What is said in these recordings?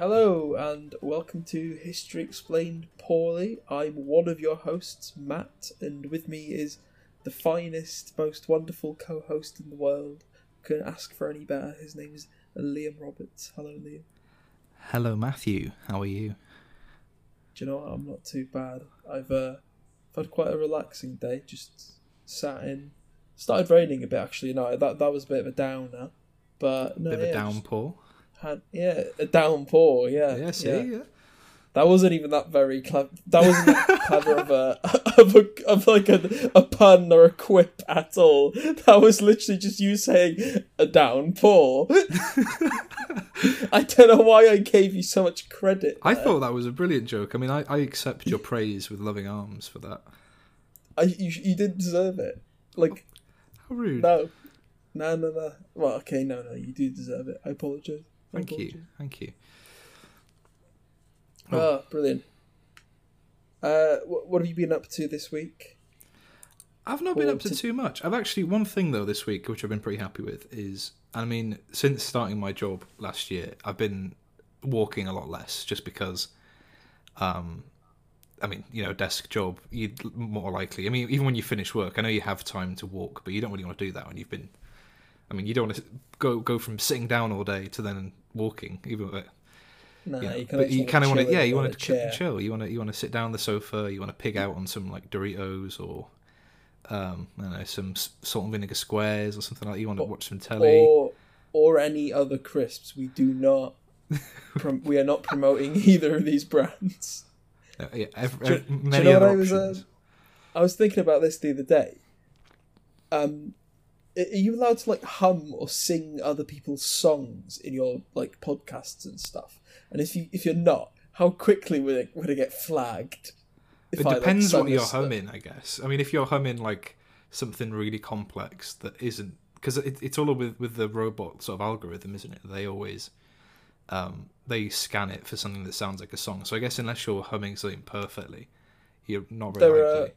Hello and welcome to History Explained Poorly. I'm one of your hosts, Matt, and with me is the finest, most wonderful co-host in the world. Couldn't ask for any better. His name is Liam Roberts. Hello, Liam. Hello, Matthew. How are you? Do you know what? I'm not too bad. I've uh, I've had quite a relaxing day. Just sat in. Started raining a bit actually. No, that that was a bit of a downer. But no, Bit of yeah, a just downpour. Had yeah, a downpour. Yeah, Yeah, see, yeah. That wasn't even that very clever. That wasn't that clever of a of a of like a, a pun or a quip at all. That was literally just you saying a downpour. I don't know why I gave you so much credit. I there. thought that was a brilliant joke. I mean, I, I accept your praise with loving arms for that. I you you didn't deserve it. Like How rude. no, no, no, no. Well, okay, no, no, you do deserve it. I apologize. Thank you. Thank you. Oh, brilliant. Uh, what, what have you been up to this week? I've not been up to to- too much. I've actually one thing though this week which I've been pretty happy with is I mean since starting my job last year I've been walking a lot less just because um I mean you know desk job you more likely I mean even when you finish work I know you have time to walk but you don't really want to do that when you've been I mean you don't want to go go from sitting down all day to then walking even Nah, you know, you kinda but you kind of want to, yeah, you want to chair. chill. You want to, you want to sit down on the sofa. You want to pig out on some like Doritos or, um, I don't know, some salt and vinegar squares or something like. that. You want to watch some telly. or or any other crisps. We do not. prom- we are not promoting either of these brands. Yeah, Do do you many know what I was, uh. I was thinking about this the other day. Um, are you allowed to like hum or sing other people's songs in your like podcasts and stuff? And if you if you're not, how quickly would it would it get flagged? It I, like, depends sung what you're stuff? humming, I guess. I mean, if you're humming like something really complex that isn't, because it, it's all with with the robot sort of algorithm, isn't it? They always, um, they scan it for something that sounds like a song. So I guess unless you're humming something perfectly, you're not very There are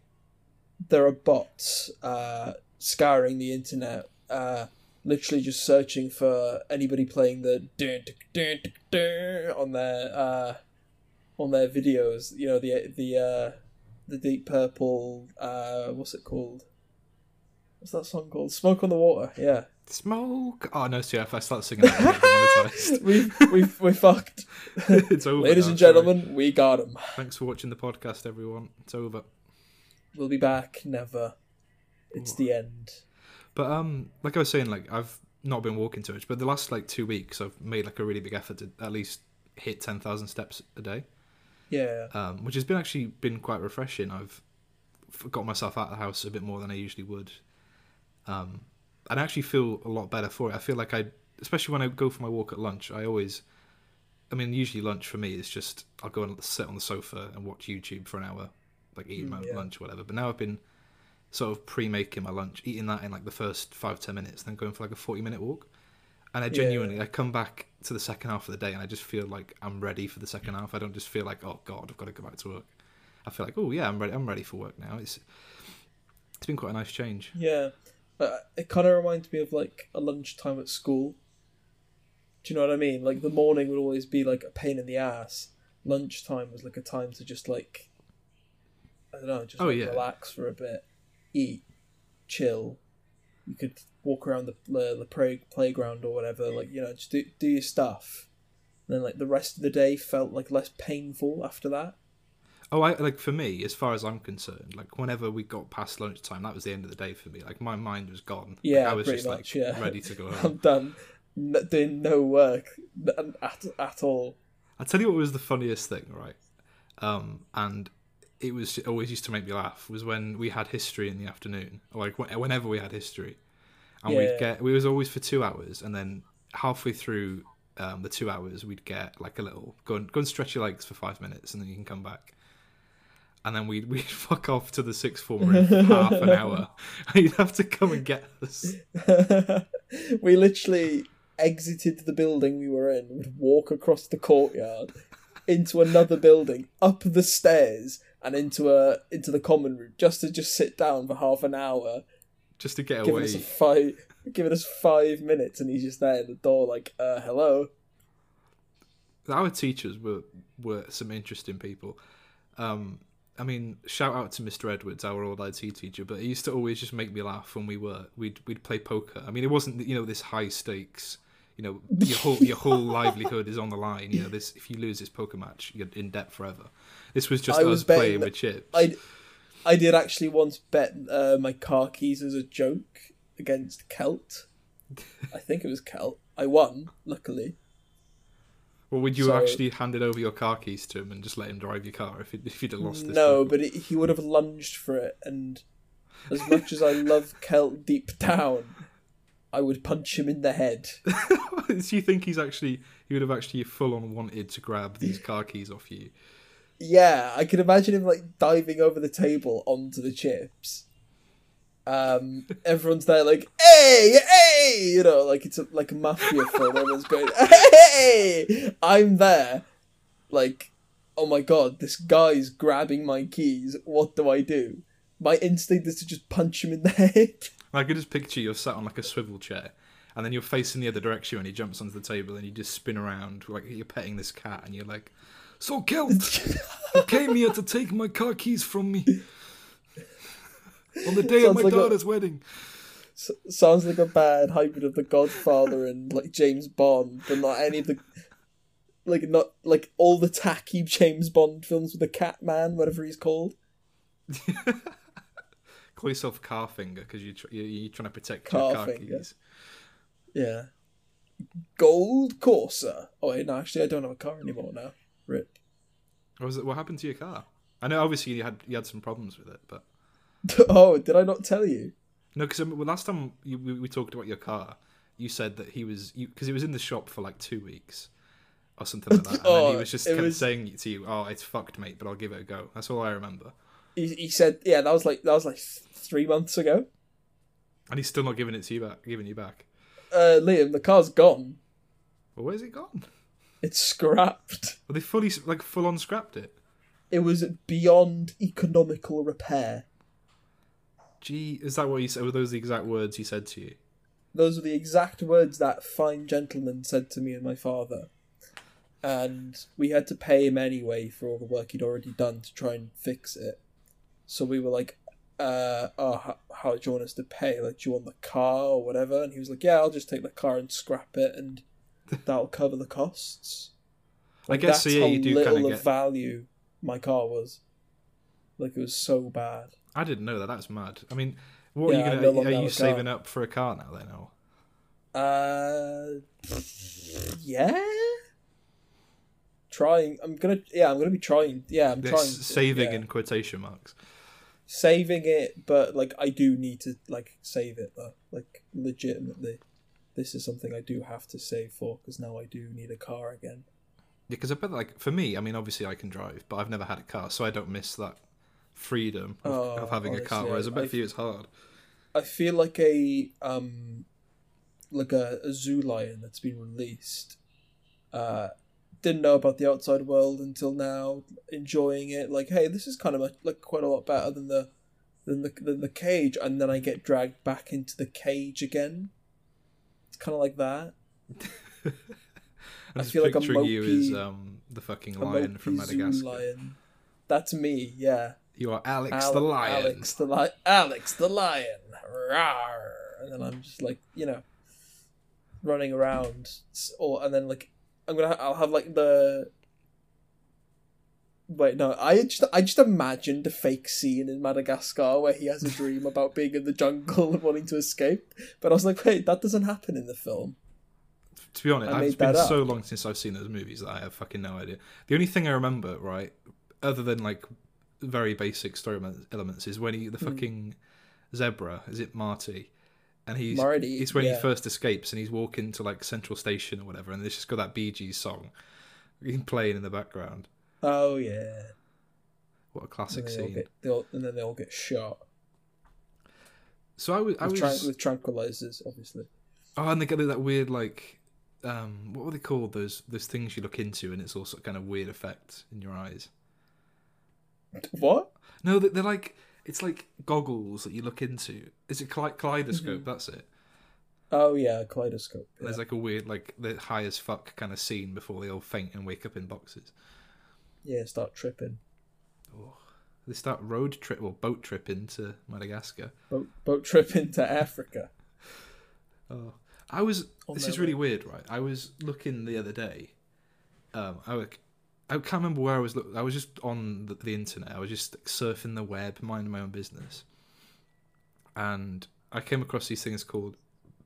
there are bots uh, scouring the internet, uh, literally just searching for anybody playing the dun, dun, dun, on their uh, on their videos. You know the the uh, the Deep Purple. Uh, what's it called? What's that song called? Smoke on the Water. Yeah, Smoke. Oh no! See, if I start singing, that, I'm gonna get monetized. we we we fucked, it's over. ladies now, and sorry. gentlemen. We got him. thanks for watching the podcast, everyone. It's over. We'll be back. Never. It's the end. But um, like I was saying, like I've not been walking too much, but the last like two weeks, I've made like a really big effort to at least hit ten thousand steps a day, Yeah. um, which has been actually been quite refreshing. I've got myself out of the house a bit more than I usually would, um, and I actually feel a lot better for it. I feel like I, especially when I go for my walk at lunch, I always, I mean, usually lunch for me is just I'll go and sit on the sofa and watch YouTube for an hour, like eating my Mm, yeah. lunch, or whatever. But now I've been sort of pre-making my lunch, eating that in like the first five ten minutes, then going for like a forty minute walk. And I Yeah. genuinely, I come back to the second half of the day, and I just feel like I'm ready for the second half. I don't just feel like, oh god, I've got to go back to work. I feel like, oh yeah, I'm ready. I'm ready for work now. It's it's been quite a nice change. Yeah, it kind of reminds me of like a lunchtime at school. Do you know what I mean? Like the morning would always be like a pain in the ass. Lunchtime was like a time to just like, I don't know, just Oh, like, yeah. relax for a bit, eat, chill. You could walk around the the, the play, playground or whatever, like you know, just do do your stuff. And then like the rest of the day felt like less painful after that. Oh, I like for me, as far as I'm concerned, like whenever we got past lunchtime, that was the end of the day for me. Like my mind was gone. Like, Yeah, I was pretty just much, like yeah. ready to go I'm done, N- doing no work at at all. I tell you what was the funniest thing, right? Um, and it was it always used to make me laugh was when we had history in the afternoon, like whenever we had history, and Yeah. we'd get we was always for two hours, and then halfway through um, the two hours, we'd get like a little go and go and stretch your legs for five minutes, and then you can come back. And then we'd we'd fuck off to the sixth form room for half an hour. And you'd have to come and get us. we literally exited the building we were in, would walk across the courtyard into another building, up the stairs, and into a into the common room just to just sit down for half an hour, Just to get giving away. us a five giving us five minutes, and he's just there at the door like, uh, hello. our teachers were were some interesting people. Um, I mean, shout out to Mr. Edwards, our old IT teacher, but he used to always just make me laugh when we were we'd we'd play poker. I mean, it wasn't you know this high stakes. You know, your whole your whole livelihood is on the line. You know, this if you lose this poker match, you're in debt forever. This was just I us was playing with chips. I, I did actually once bet uh, my car keys as a joke against Kelt. I think it was Kelt. I won, luckily. Well, would you So- actually handed over your car keys to him and just let him drive your car if, it, if you'd have lost this? No, but it, he would have lunged for it, and as much as I love Kelt deep down, I would punch him in the head. Do you think he's actually he would have actually full on wanted to grab these car keys off you? Yeah, I can imagine him like diving over the table onto the chips. Um, everyone's there like, "Hey, hey!" You know, like it's a, like a mafia film. Everyone's going, "Hey!" I'm there, like, "Oh my god, this guy's grabbing my keys. What do I do?" My instinct is to just punch him in the head. I could just picture you're sat on like a swivel chair, and then you're facing the other direction when he jumps onto the table, and you just spin around like you're petting this cat, and you're like, "So Kelt, you came here to take my car keys from me on the day of my like a- daughter's wedding." S- sounds like a bad hybrid of The Godfather and like James Bond, but not any of the like not like all the tacky James Bond films with the cat man, whatever he's called. Call yourself Carfinger because you tr- you're, you're trying to protect your car keys. Yeah. Gold Corsa. Oh wait, no, actually I don't have a car anymore now. Rip. What was it? What happened to your car? I know obviously you had you had some problems with it, but oh, did I not tell you? no, because um, well, last time you, we, we talked about your car, you said that he was because he was in the shop for like two weeks or something like that, and then Oh, he was just kept was- saying to you, "Oh, it's fucked, mate, but I'll give it a go." That's all I remember. He, he said, yeah, that was like that was like three months ago. And he's still not giving it to you back, giving you back. Uh, Liam, the car's gone. Well, where's it gone? It's scrapped. Well, they fully like full on scrapped it. It was beyond economical repair. Gee, is that what you said? Were those the exact words he said to you? Those were the exact words that fine gentleman said to me and my father. And we had to pay him anyway for all the work he'd already done to try and fix it. So we were like, uh, oh, how, how do you want us to pay? Like, do you want the car or whatever? And he was like, yeah, I'll just take the car and scrap it and that'll cover the costs. I guess so, yeah, how you do little kinda get- value my car was. Like, it was so bad. I didn't know that. That's mad. I mean, what Yeah, are you gonna? longer Are you a car. saving up for a car now? Then, or Uh, yeah. Trying. I'm gonna. Yeah, I'm gonna be trying. Yeah, I'm this trying. saving yeah. in quotation marks? Saving it, but like I do need to like save it though. Like legitimately, this is something I do have to save for because now I do need a car again. Yeah, because I bet like for me, I mean, obviously I can drive, but I've never had a car, so I don't miss that freedom of, Oh, of having a car. Whereas I bet I- for you it's hard. I feel like a um, like a, a zoo lion that's been released. Uh, didn't know about the outside world until now. Enjoying it, like, hey, this is kind of a, like quite a lot better than the than the than the cage, and then I get dragged back into the cage again. It's kind of like that. Just feel like a picturing you as mopey- um, the fucking lion from Madagascar. lion. That's me, yeah. You are Alex Ale- the lion. Alex the lion. Alex the lion. Rawr. And then I'm just like, you know, running around, or and then like I'm gonna, ha- I'll have like the. Wait, no, I just, I just imagined a fake scene in Madagascar where he has a dream about being in the jungle and wanting to escape. But I was like, wait, that doesn't happen in the film. To be honest, I I've- it's been that so up. long since I've seen those movies that I have fucking no idea. The only thing I remember, right, other than like very basic story elements, is when he the Hmm. fucking zebra is it Marty, and he's Marty, it's when he first escapes and he's walking to like Central Station or whatever, and it's just got that Bee Gees song playing in the background. Oh yeah. What a classic all scene! get, they all, and then they all get shot So I was, I with, was, tran- with tranquilizers, obviously. oh, and they get that weird like, um, what were they called? Those those things you look into, and it's also kind of weird effect in your eyes. What? No, they're like it's like goggles that you look into. Is it kale- kaleidoscope? Mm-hmm. That's it. Oh yeah, kaleidoscope. And There's like a weird, like the high as fuck kind of scene before they all faint and wake up in boxes. Yeah, start tripping. Oh. They start road trip or boat trip into Madagascar. Boat boat trip into Africa. Oh, I was. On this is really weird, right? I was looking the other day. Um, I, I can't remember where I was. Look, I was just on the, the internet. I was just like, surfing the web, minding my own business, and I came across these things called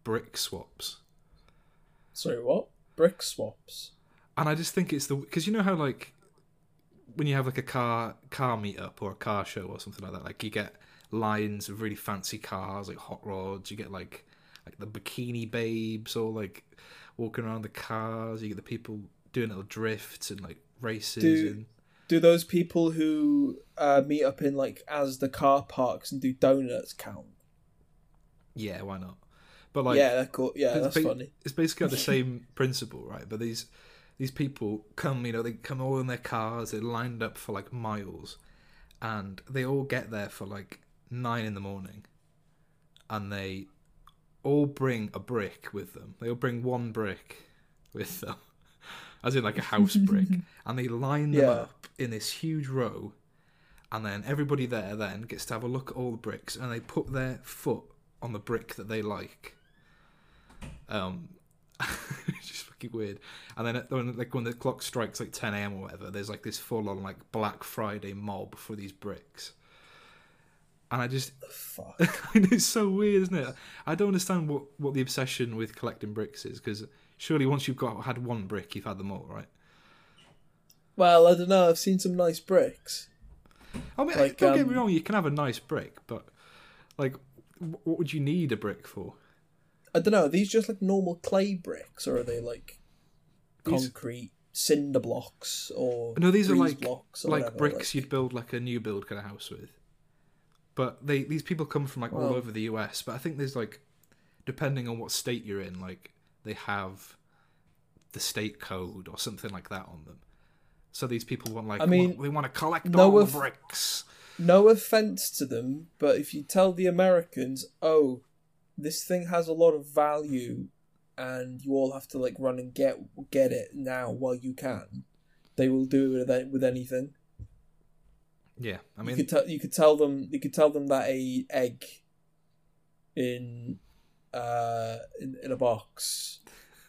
brick swaps. Sorry, what? Brick swaps. And I just think it's the because you know how like when you have like a car car meetup or a car show or something like that, like you get lines of really fancy cars like hot rods. You get like like the bikini babes all like walking around the cars. You get the people doing little drifts and like races Do- and Do those people who uh, meet up in like as the car parks and do donuts count? yeah, why not? But like yeah, cool. Yeah, that's ba- funny. It's basically the same principle, right? But these these people come, you know, they come all in their cars, they're lined up for like miles, and they all get there for like nine in the morning, and they all bring a brick with them. They all bring one brick with them, as in like a house brick, and they line them Yeah. up in this huge row. And then everybody there then gets to have a look at all the bricks, and they put their foot on the brick that they like. Um, it's just fucking weird. And then at- when like when the clock strikes like 10 a.m. or whatever, there's like this full on like Black Friday mob for these bricks. And I just, Fuck. it's so weird, isn't it? I don't understand what what the obsession with collecting bricks is because surely once you've got had one brick, you've had them all, right? Well, I don't know. I've seen some nice bricks. I mean, Like, don't get me um, wrong, you can have a nice brick, but like, what would you need a brick for? I don't know. Are these just like normal clay bricks, or are they like These- concrete cinder blocks or No, these are like blocks like whatever, bricks like- you'd build like a new build kind of house with. But they these people come from like all over the US. But I think there's like, depending on what state you're in, like they have the state code or something like that on them. So these people want like, I mean, "Well, we want to collect no all off- the bricks. No offense to them, but if you tell the Americans, "Oh, this thing has a lot of value, and you all have to like run and get get it now while you can," they will do it with, with anything. Yeah, I you mean, could tell you could tell them you could tell them that a egg in uh in, in a box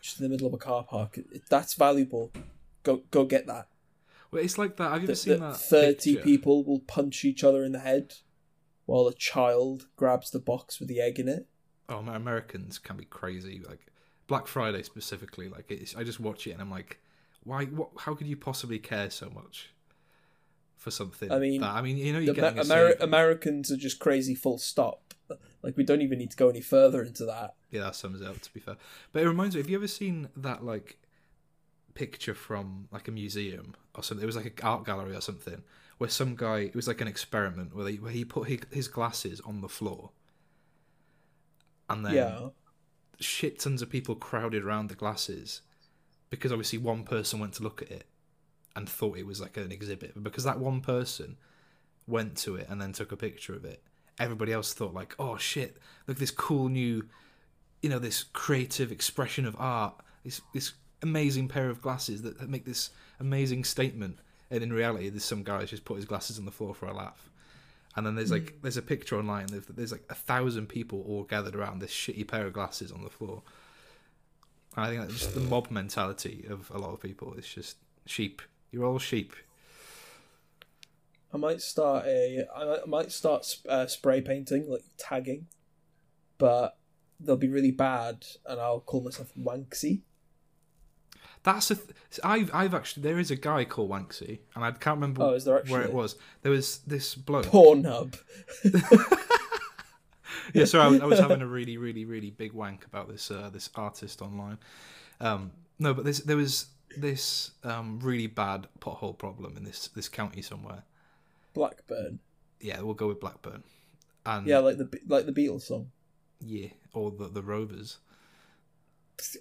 just in the middle of a car park that's valuable. Go go get that. well, it's like that. Have you ever seen that that? Thirty picture? people will punch each other in the head while a child grabs the box with the egg in it. Oh, my Americans can be crazy. Like Black Friday specifically. Like it's, I just watch it and I'm like, why? What? How could you possibly care so much for something? I mean, that, I mean, you know, you're getting a Amer- Americans are just crazy. Full stop. Like we don't even need to go any further into that. Yeah, that sums it up. To be fair, but it reminds me. Have you ever seen that like picture from like a museum or something? It was like an art gallery or something where some guy. It was like an experiment where, they, where he put his, glasses on the floor, and then yeah. shit tons of people crowded around the glasses because obviously one person went to look at it and thought it was like an exhibit. But because that one person went to it and then took a picture of it, everybody else thought like, "Oh shit, look at this cool new, you know, this creative expression of art. This this amazing pair of glasses that, that make this amazing statement." And in reality, there's some guy who's just put his glasses on the floor for a laugh. And then there's hmm. like there's a picture online. There's, there's like a thousand people all gathered around this shitty pair of glasses on the floor. And I think that's just the mob mentality of a lot of people. It's just sheep. You're all sheep. I might start a. I might- start sp- uh, spray painting, like tagging, but they'll be really bad, and I'll call myself Wanksy. That's a. Th- I've I've actually there is a guy called Wanksy, and I can't remember Oh, where it was. There was this bloke. Pornhub. yeah, sorry, I was, I was having a really, really, really big wank about this uh, this artist online. Um, no, but this, there was this um, really bad pothole problem in this this county somewhere. Blackburn. Yeah, we'll go with Blackburn. And Yeah, like the like the Beatles song. yeah, or the the Rovers.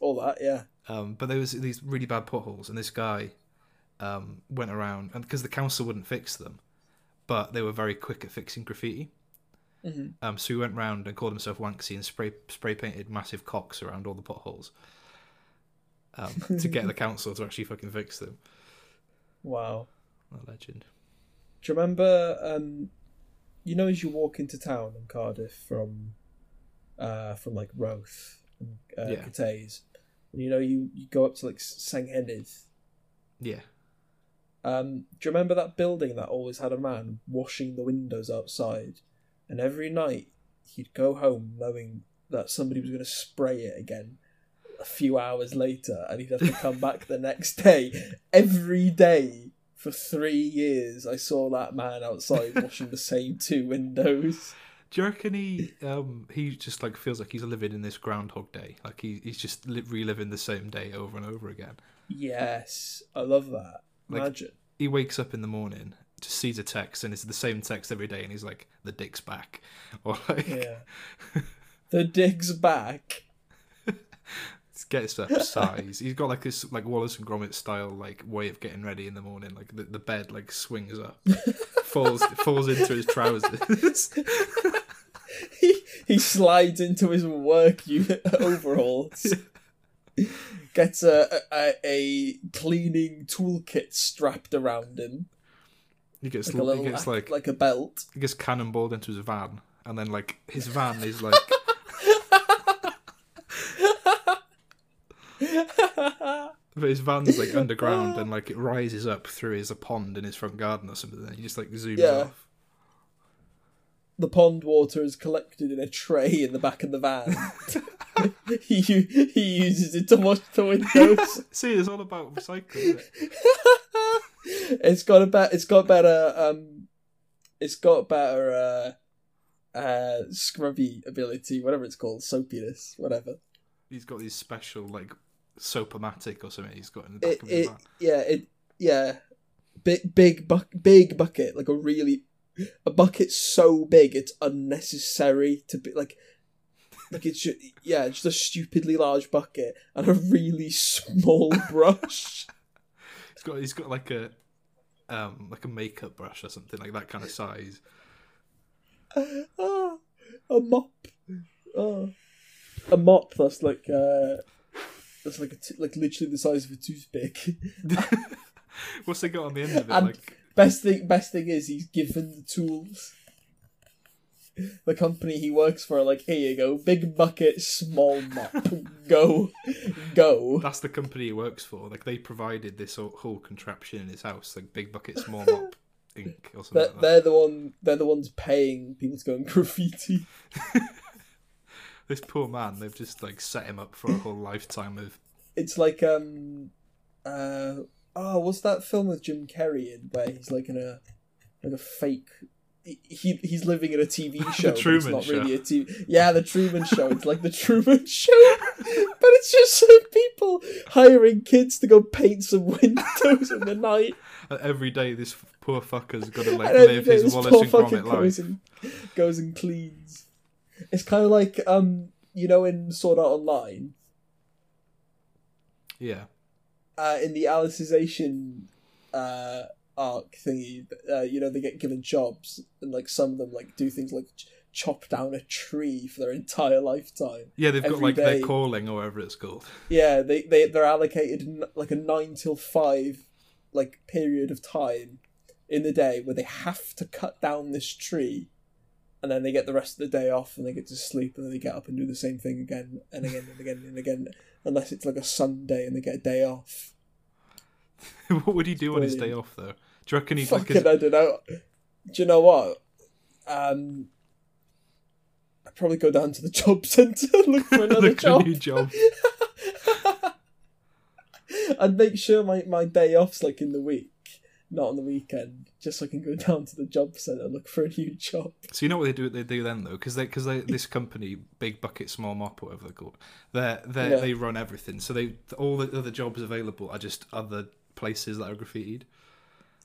All that. Yeah. Um, but there was these really bad potholes, and this guy um, went around, and because the council wouldn't fix them, but they were very quick at fixing graffiti. Mhm. Um, so he went round and called himself Wanksy and spray spray painted massive cocks around all the potholes um, to get the council to actually fucking fix them. Wow. A legend. Do you remember? Um, you know, as you walk into town in Cardiff from, uh, from like Roath and uh, Yeah. Cathays, and you know you, you go up to like Senghennydd. Yeah. Um, do you remember that building that always had a man washing the windows outside, and every night he'd go home knowing that somebody was going to spray it again. A few hours later, and he'd have to come back the next day. Every day for three years, I saw that man outside washing the same two windows. Do you reckon he um he just like feels like he's living in this Groundhog Day? Like he he's just li- reliving the same day over and over again. Yes, I love that. Like- Imagine. He wakes up in the morning, just sees a text, and it's the same text every day, and he's like, "The dick's back," or like, Yeah. the dick's back. gets up size. He's got like this like Wallace and Gromit style like way of getting ready in the morning. Like the, the bed like swings up, falls falls into his trousers. he, he slides into his work unit overalls. Gets a, a a cleaning toolkit strapped around him, he gets like a he gets like, like like a belt. he gets cannonballed into his van, and then like his van is like but his van's like underground and like it rises up through his a pond in his front garden or something. And he just like zooms Yeah. off. the pond water is collected in a tray in the back of the van. he he uses it to wash the windows. See, it's all about recycling. It? it's got a bet. It's got better. Um, it's got better. Uh, uh, scrubby ability, whatever it's called, soapiness, whatever. He's got these special like soap-o-matic or something. He's got in the back It, of his it yeah it yeah, big big buck big bucket like a really a bucket so big it's unnecessary to be like like it's just, yeah just a stupidly large bucket and a really small brush. He's got he's got like a um like a makeup brush or something like that kind of size. ah, a mop. Ah. A mop that's like uh that's like a t- like literally the size of a toothpick. What's they got on the end of it? And- like best thing best thing is he's given the tools. The company he works for like, here you go, big bucket, small mop. go. Go. that's the company he works for. Like they provided this whole, whole contraption in his house, like big bucket, small mop, ink or something. They're, like they're the one they're the ones paying people to go and graffiti. This poor man, they've just like set him up for a whole lifetime of. It's like um uh oh what's that film with Jim Carrey in where he's like in a like a fake he he's living in a TV show. but Truman it's not Show. really a TV. Yeah, the Truman Show. It's like the Truman Show, but it's just some people hiring kids to go paint some windows in the night. Every day, this poor fucker's got to like live his Wallace and Gromit goes and goes and cleans. It's kind of like um you know in Sword Art Online Yeah, uh, in the Alicization uh, arc thingy, uh, you know, they get given jobs, and like some of them like do things like ch- chop down a tree for their entire lifetime. yeah, they've got like day. their calling or whatever it's called. Yeah, they they they're allocated like a nine till five like period of time in the day where they have to cut down this tree. And then they get the rest of the day off, and they get to sleep, and then they get up and do the same thing again and again and again and again, unless it's like a Sunday and they get a day off. what would he do on his day off though? Do you reckon he'd like? Fucking, I don't know. Do you know what? Um, I'd probably go down to the job centre and look for another look for job. new job? I'd make sure my, my day off's like in the week, not on the weekend, just so I can go down to the job centre and look for a new job. So you know what they do? They do then though, because they because they this company, Big Bucket Small Mop, whatever they're called, they they Yeah. they run everything. So they all the other jobs available are just other places that are graffitied,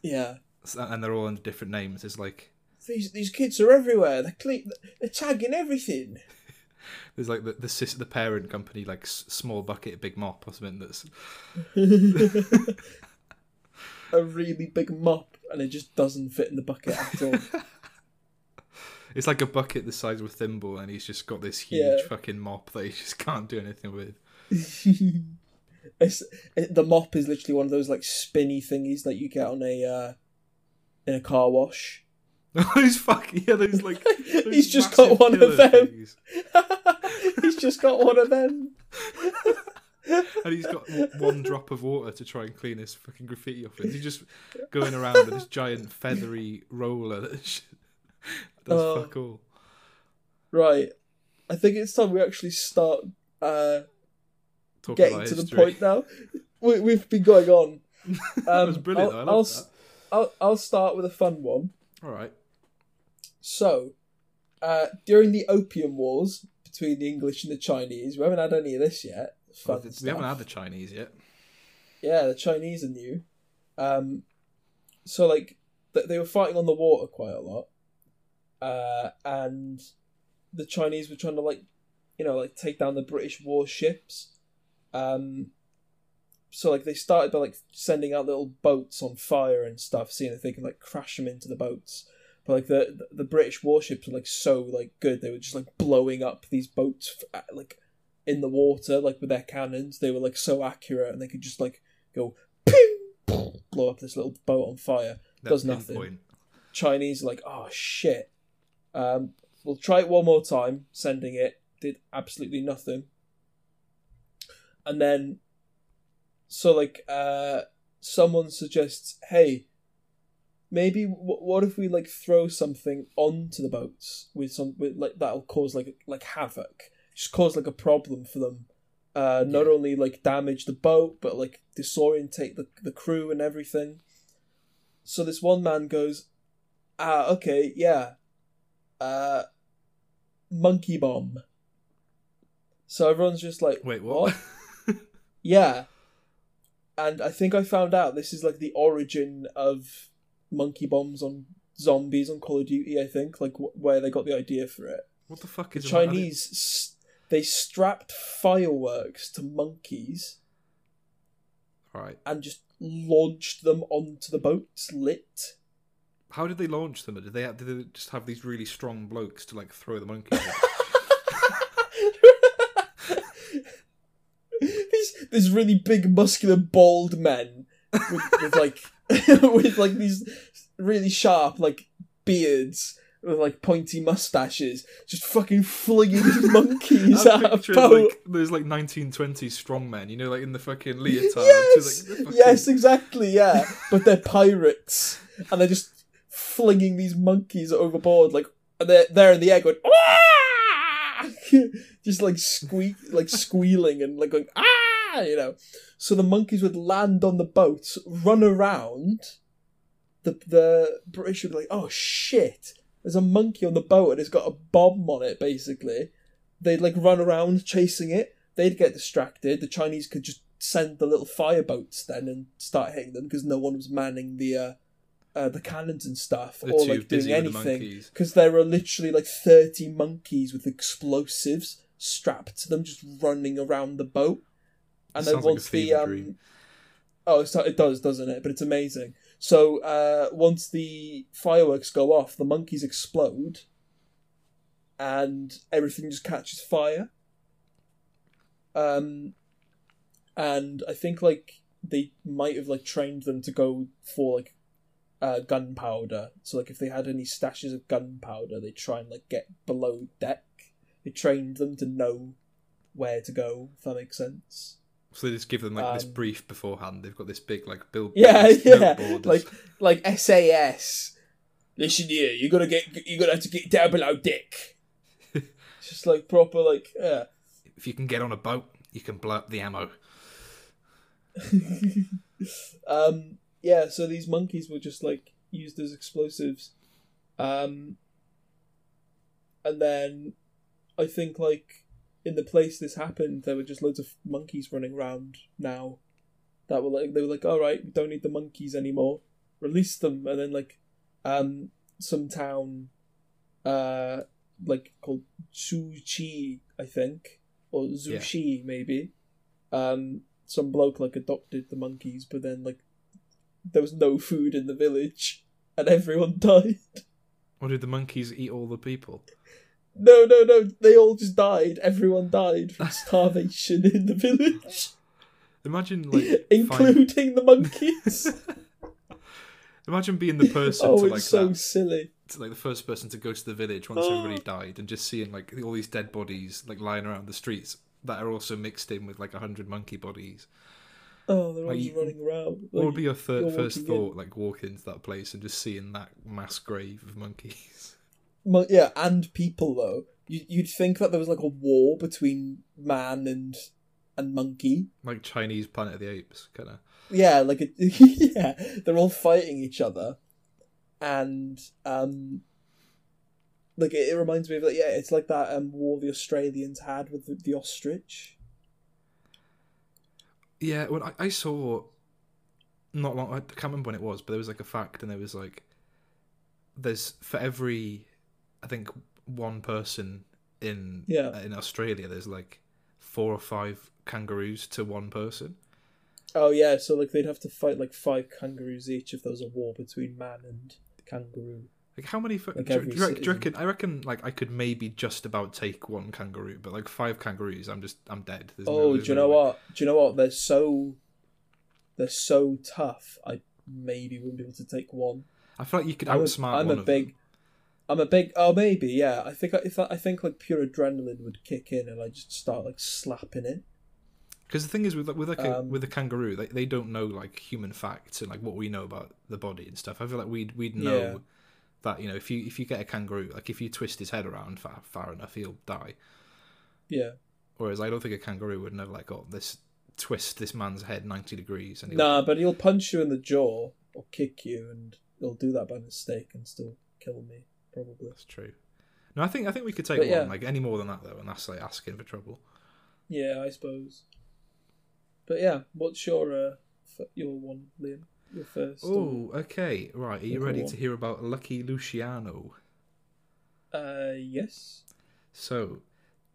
Yeah. So- and they're all under different names. It's like These these kids are everywhere. They're clean, they're tagging everything. there's like the the, sis, the parent company like Small Bucket Big Mop or something. That's a really big mop, and it just doesn't fit in the bucket at all. It's like a bucket the size of a thimble, and he's just got this huge Yeah. fucking mop that he just can't do anything with. it's, it, the mop is literally one of those like spinny thingies that you get on a uh, in a car wash. he's fucking yeah. There's like those He's just got one of them. He's just got one of them. And he's got one drop of water to try and clean his fucking graffiti off it. He's just going around with this giant feathery roller that sh- does Oh. fuck all. Right. I think it's time we actually start uh, Talking getting to the point now. We, we've been going on. that Um, was brilliant. I'll, though. I I'll, that. I'll, I'll start with a fun one. All right. So, uh, during the Opium Wars between the English and the Chinese, we haven't had any of this yet. Well, we stuff. haven't had the Chinese yet. Yeah, the Chinese are new. Um, so like th- they were fighting on the water quite a lot, uh, and the Chinese were trying to like, you know, like take down the British warships. Um, so like they started by like sending out little boats on fire and stuff, seeing if they can like crash them into the boats. But like the the, British warships were like so like good, they were just like blowing up these boats f- like in the water, like with their cannons. They were like so accurate, and they could just like go ping, blow up this little boat on fire. That Does nothing. Chinese are like, oh shit. Um, we'll try it one more time. Sending it did absolutely nothing. And then, so like, uh, someone suggests, hey, maybe w- what if we like throw something onto the boats with some with like that'll cause like like havoc, just cause like a problem for them. Uh, not Yeah. only like damage the boat, but like disorientate the the crew and everything. So this one man goes, ah, okay, yeah, uh, monkey bomb. So everyone's just like, Wait, what? yeah. And I think I found out this is like the origin of monkey bombs on zombies on Call of Duty. I think like wh- where they got the idea for it. what the fuck is a mon- I didn't- Chinese they strapped fireworks to monkeys Right. and just launched them onto the boats lit. How did they launch them? Did they did they just have these really strong blokes to like throw the monkeys? at? these these really big muscular bald men with, with like with like these really sharp like beards with like pointy mustaches just fucking flinging these monkeys I'm at a boat like those like 1920s strongmen, you know, like in the fucking leotard. yes! Like, fucking- yes exactly yeah. But they're pirates and they're just flinging these monkeys overboard like and they're there in the air going "Ah!" just like squeak like squealing and like going ah! You know. So the monkeys would land on the boats run around. The the british would be like oh shit there's a monkey on the boat and it's got a bomb on it basically. They'd like run around chasing it. They'd get distracted. The chinese could just send the little fire boats then and start hitting them because no one was manning the uh, uh the cannons and stuff They're or like doing the anything because there were literally like 30 monkeys with explosives strapped to them just running around the boat. And then Sounds like a the um oh it does doesn't it? But it's amazing so uh once the fireworks go off the monkeys explode and everything just catches fire um and i think like they might have like trained them to go for like uh, gunpowder. So like if they had any stashes of gunpowder, they try and like get below deck. They trained them to know where to go. If that makes sense. So they just give them like this um, brief beforehand. They've got this big like billboard. Yeah, yeah. Like like SAS. Listen here, you gotta get you gotta have to get down below deck. it's just like proper like yeah. if you can get on a boat, you can blow up the ammo. um yeah, so these monkeys were just like used as explosives. Um and then I think like in the place this happened there were just loads of monkeys running around now that were like they were like, Alright, we don't need the monkeys anymore. Release them and then like um some town uh like called Suchi, I think. Or Zushi maybe. Um some bloke like adopted the monkeys, but then like there was no food in the village and everyone died. Or did the monkeys eat all the people? No, no, no. They all just died. Everyone died from starvation in the village, Imagine like find- including the monkeys. imagine being the person oh, to it's like so that, silly. to, like the first person to go to the village once Oh. everybody died and just seeing like all these dead bodies like lying around the streets that are also mixed in with like a hundred monkey bodies. Oh, they're all Like, just running around. what would be your you're first walking in. thought, like walking into that place and just seeing that mass grave of monkeys? Yeah, and people though. You, you'd think that there was like a war between man and and monkey. like Chinese Planet of the Apes, kind of. Yeah, like a, yeah, they're all fighting each other, and um, like it, it reminds me of like yeah, it's like that um war the Australians had with the, the ostrich. Yeah, when I, I saw, not long, I can't remember when it was, but there was like a fact, and there was like, there's for every, I think one person in Yeah. Uh, in Australia, there's like four or five kangaroos to one person. Oh yeah, so like they'd have to fight like five kangaroos each if there was a war between man and kangaroo. Like how many? Like do, do you reckon, do you reckon? I reckon like I could maybe just about take one kangaroo, but like five kangaroos, I'm just I'm dead. There's Oh, there's do you no know way. what? Do you know what? They're so they're so tough. I maybe wouldn't be able to take one. I feel like you could I'm a- outsmart I'm a big. them. I'm a big. Oh, maybe yeah. I think if I, I think like pure adrenaline would kick in and I just start like slapping it. Because the thing is with with like a, Um, with a kangaroo, they, they don't know like human facts and like what we know about the body and stuff. I feel like we'd we'd know Yeah. that you know if you if you get a kangaroo, like if you twist his head around far far enough, he'll die. Yeah. Whereas I don't think a kangaroo would know like oh this twist this man's head ninety degrees and Nah, but he'll punch you in the jaw or kick you, and he'll do that by mistake and still kill me probably. That's true. No, I think I think we could take But one yeah. like any more than that though, and that's like asking for trouble. Yeah, I suppose. But yeah, what's your uh, f- your one, Liam? Your first. Oh, okay, right. Are you ready on. to hear about Lucky Luciano? Uh, yes. So,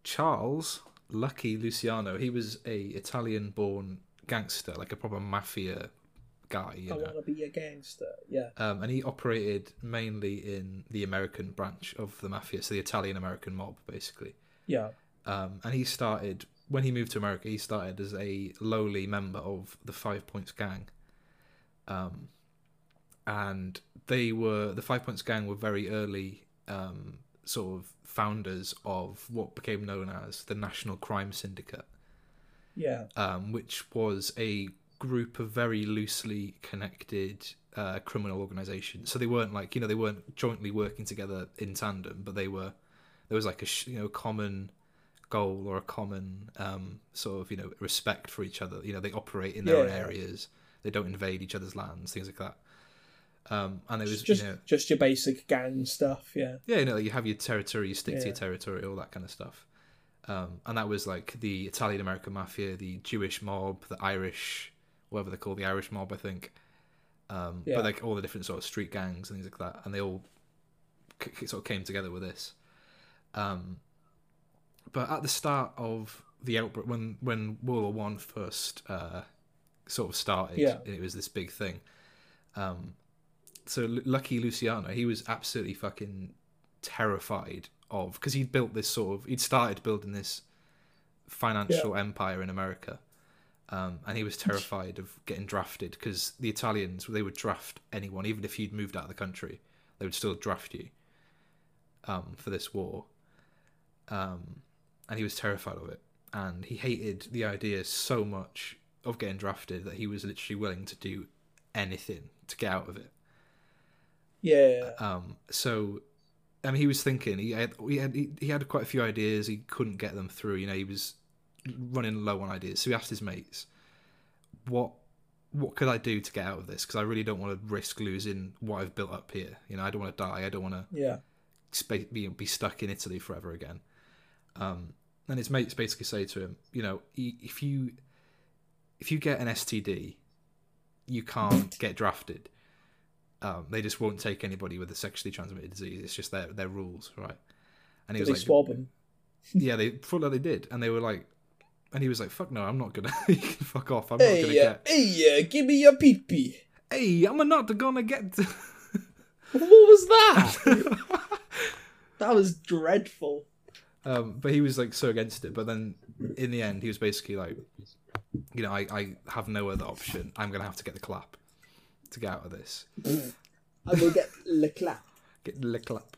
Charles Lucky Luciano, he was a Italian-born gangster, like a proper mafia guy, you I know. want to be a gangster. Yeah. Um, and he operated mainly in the American branch of the mafia, so the Italian-American mob, basically. Yeah. Um, and he started when he moved to America. He started as a lowly member of the Five Points Gang, um, and they were the Five Points Gang were very early um, sort of founders of what became known as the National Crime Syndicate, Yeah. um, which was a group of very loosely connected uh, criminal organizations. So they weren't like you know they weren't jointly working together in tandem, but they were there was like a sh- you know common goal or a common um, sort of you know respect for each other. You know they operate in their own areas. They don't invade each other's lands, things like that. Um, and it was just you know just your basic gang stuff. Yeah. yeah, you know, you have your territory, you stick to your territory, all that kind of stuff. Um, and that was like the Italian American mafia, the Jewish mob, the Irish, whatever they call the Irish mob, I think. Um, Yeah. But like all the different sort of street gangs and things like that, and they all c- sort of came together with this. Um, but at the start of the outbreak, when when World War One first uh, sort of started, Yeah. it was this big thing. Um, so L- Lucky Luciano, he was absolutely fucking terrified of because he'd built this sort of he'd started building this financial empire in America, um, and he was terrified of getting drafted because the Italians they would draft anyone even if you'd moved out of the country, they would still draft you um, for this war, um, and he was terrified of it, and he hated the idea so much of getting drafted that he was literally willing to do anything to get out of it. Yeah. Um, so, I mean, he was thinking he had he had he, he had quite a few ideas. He couldn't get them through. You know, he was running low on ideas. So he asked his mates, "What what could I do to get out of this? Because I really don't want to risk losing what I've built up here. You know, I don't want to die. I don't want to Yeah. be be stuck in Italy forever again." Um, and his mates basically say to him, "You know, if you if you get an STD, you can't get drafted." Um, they just won't take anybody with a sexually transmitted disease. It's just their their rules, right? And he Did was like, swab him? "Yeah, they full they did," and they were like, and he was like, "Fuck no, I'm not gonna fuck off. I'm not gonna Hey, uh, get. hey, uh, give me your pee pee. Hey, I'm not gonna get." What was that? That was dreadful. Um, but he was like so against it. But then in the end, he was basically like, you know, I, I have no other option. I'm gonna have to get the clap to get out of this. I will get le clap. Get the clap.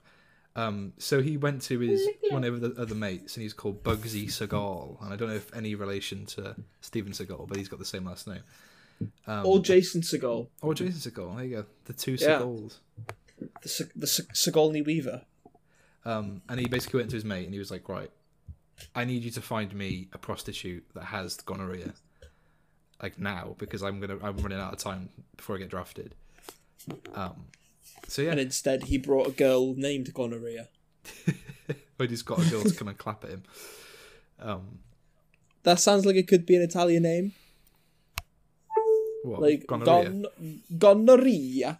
Um, so he went to his one of the other mates, and he's called Bugsy Siegel, and I don't know if any relation to Steven Seagal, but he's got the same last name. Um, Or Jason Segel. or Jason Segel. There you go, the two Yeah. The, Se- the Se- Sigourney Weaver. Um, and he basically went to his mate, and he was like, "Right, I need you to find me a prostitute that has gonorrhea, like now, because I'm gonna I'm running out of time before I get drafted." Um, so yeah, And instead, he brought a girl named Gonorrhea. He's got a girl to come and clap at him. Um, That sounds like it could be an Italian name. what, Like gonorrhea, Gon- Gonorrhea.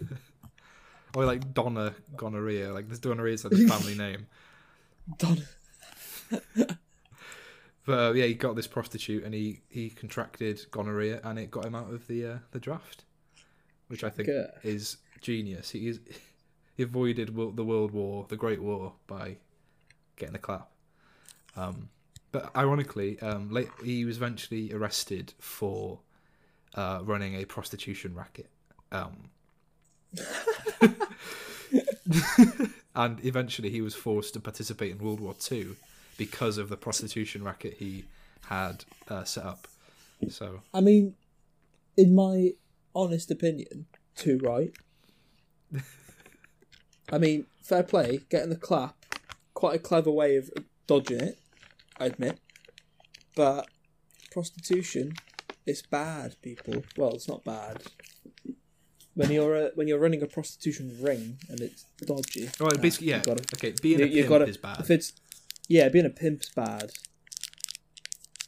or like Donna gonorrhea. Like this gonorrhea is like a family name. Don- But uh, yeah, he got this prostitute, and he he contracted gonorrhea, and it got him out of the uh, the draft, which I think Yeah. is genius. He is he avoided the World War, the Great War, by getting the clap. Um, but ironically, um, late, he was eventually arrested for uh, running a prostitution racket. Um, and eventually, he was forced to participate in World War Two because of the prostitution racket he had uh, set up. So I mean, in my honest opinion, too right. I mean, fair play, getting the clap, quite a clever way of dodging it, I admit. But prostitution it's bad, people. Well, it's not bad. When you're a, when you're running a prostitution ring and it's dodgy. Well, nah, basically, yeah. gotta- okay, being you, a pimp gotta, is bad. If it's yeah, being a pimp's bad.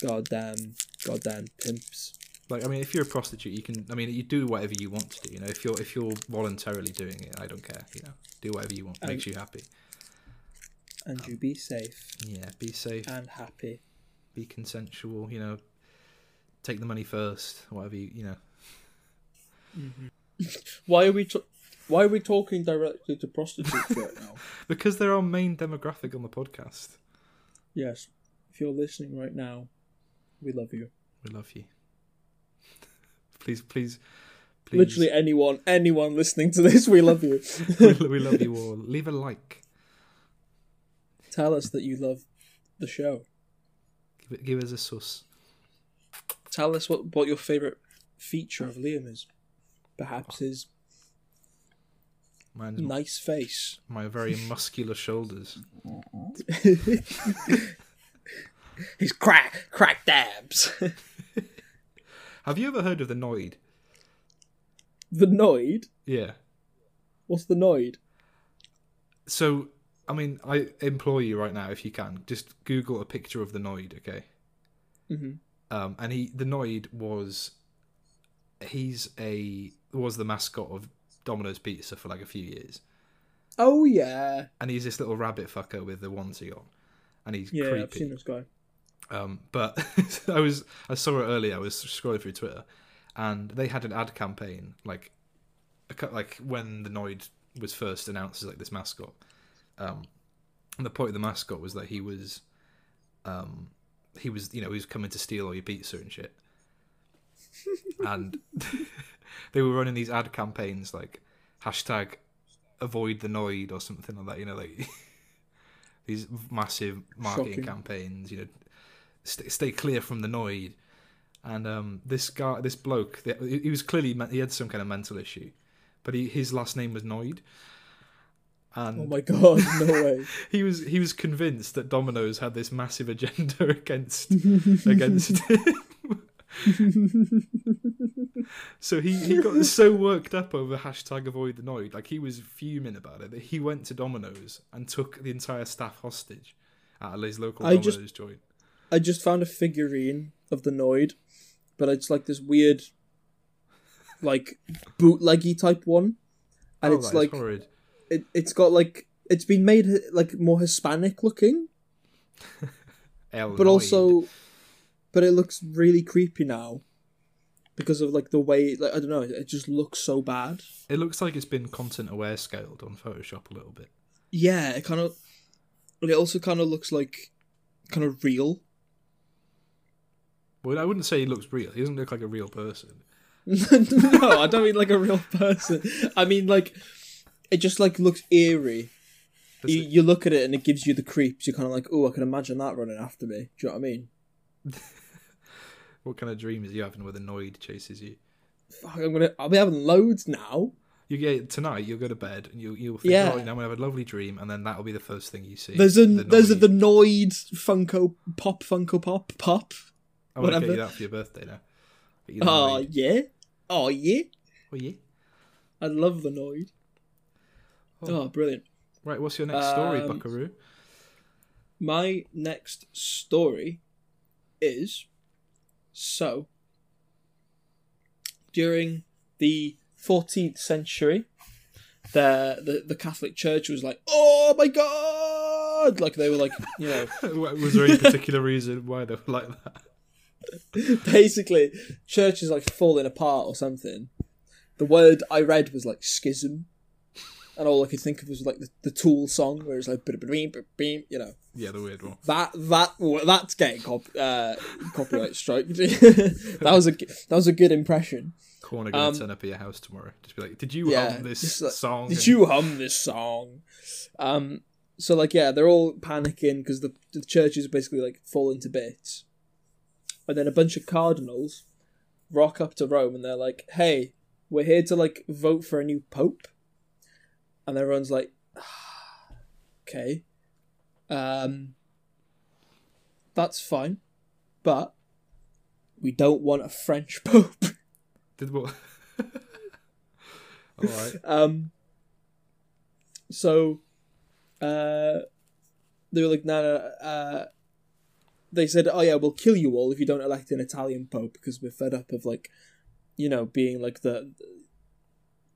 Goddamn, goddamn pimps. Like, I mean, if you're a prostitute, you can. I mean, you do whatever you want to do. You know, if you're if you're voluntarily doing it, I don't care. You know, do whatever you want. Um, Makes you happy. And you be safe Yeah, be safe. and happy. Be consensual. You know, take the money first. Whatever you you know. Why are we t- why are we talking directly to prostitutes right now? Because they're our main demographic on the podcast. Yes, if you're listening right now, we love you. We love you. Please, please, please. Literally anyone, anyone listening to this, we love you. we, we love you all. Leave a like. Tell us that you love the show. Give, it, give us a sus. Tell us what what your favorite feature of Liam is. Perhaps his Mine's nice face. my very muscular shoulders. his crack crack dabs. Have you ever heard of the Noid? the Noid. Yeah. What's the Noid? So, I mean, I implore you right now, if you can, just Google a picture of the Noid, okay? Mhm. Um, and he, the Noid was, he's a was the mascot of Domino's Pizza for like a few years, Oh yeah, and he's this little rabbit fucker with the onesie on, and he's yeah. I've creepy. seen this guy. Um, but I was I saw it earlier. I was scrolling through Twitter, and they had an ad campaign like, a like when the Noid was first announced as like this mascot. Um, and the point of the mascot was that he was, um, he was you know he was coming to steal all your pizza and shit. and they were running these ad campaigns like hashtag avoid the Noid or something like that. You know like. These massive marketing Shocking. campaigns, you know, stay, stay clear from the Noid. And um, this guy, this bloke, he he was clearly he had some kind of mental issue, but he, his last name was Noid, and Oh my god, no way. he was he was convinced that Domino's had this massive agenda against against him. so he, he got so worked up over hashtag avoid the Noid, like he was fuming about it, that he went to Domino's and took the entire staff hostage at his local I Domino's just- joint. I just found a figurine of the Noid, but it's like this weird, like bootleggy type one, and Oh, it's like horrid. it, it's got like it's been made like more Hispanic looking, but also, but it looks really creepy now because of like the way like I don't know, it just looks so bad. It looks like it's been content aware scaled on Photoshop a little bit. yeah, it kind of. But it also kind of looks like, kind of real. Well, I wouldn't say he looks real. He doesn't look like a real person. no, I don't mean like a real person. I mean like, it just like looks eerie. You, you look at it and it gives you the creeps. You're kind of like, oh, I can imagine that running after me. Do you know what I mean? What kind of dream is you having where the Noid chases you? Fuck, I'm gonna. I'll be having loads now. You get tonight. You'll go to bed and you you'll think, Yeah. oh, I'm gonna have a lovely dream, and then that'll be the first thing you see. There's a The there's a the Noid Funko Pop Funko Pop Pop. I want to get you that for your birthday now. You Oh yeah, oh yeah. Oh yeah. I love the Noid. Oh. Oh, brilliant. Right. What's your next story, Um, Buckaroo? My next story is so during the 14th century, the, the the Catholic Church was like, "Oh my God!" Like they were like, you know, Was there any particular reason why they were like that? basically, church is like falling apart or something. The word I read was like schism, and all I could think of was like the, the Tool song, where it's like, "Beam, beam," you know. Yeah, the weird one. That that that's getting cop, uh, copyright strike. that was a that was a good impression. Corner gonna Um, turn up at your house tomorrow. Just be like, did you Yeah, hum this like, song? Did And- you hum this song? Um. So like yeah, they're all panicking because the the church is basically like falling to bits, and then a bunch of cardinals rock up to Rome and they're like, "Hey, we're here to like vote for a new pope," and everyone's like, "Okay, um, that's fine, but we don't want a French pope." Did what? All right. Um. So, uh, they were like, "No, no." Uh, they said, "Oh yeah, we'll kill you all if you don't elect an Italian pope because we're fed up of like, you know, being like the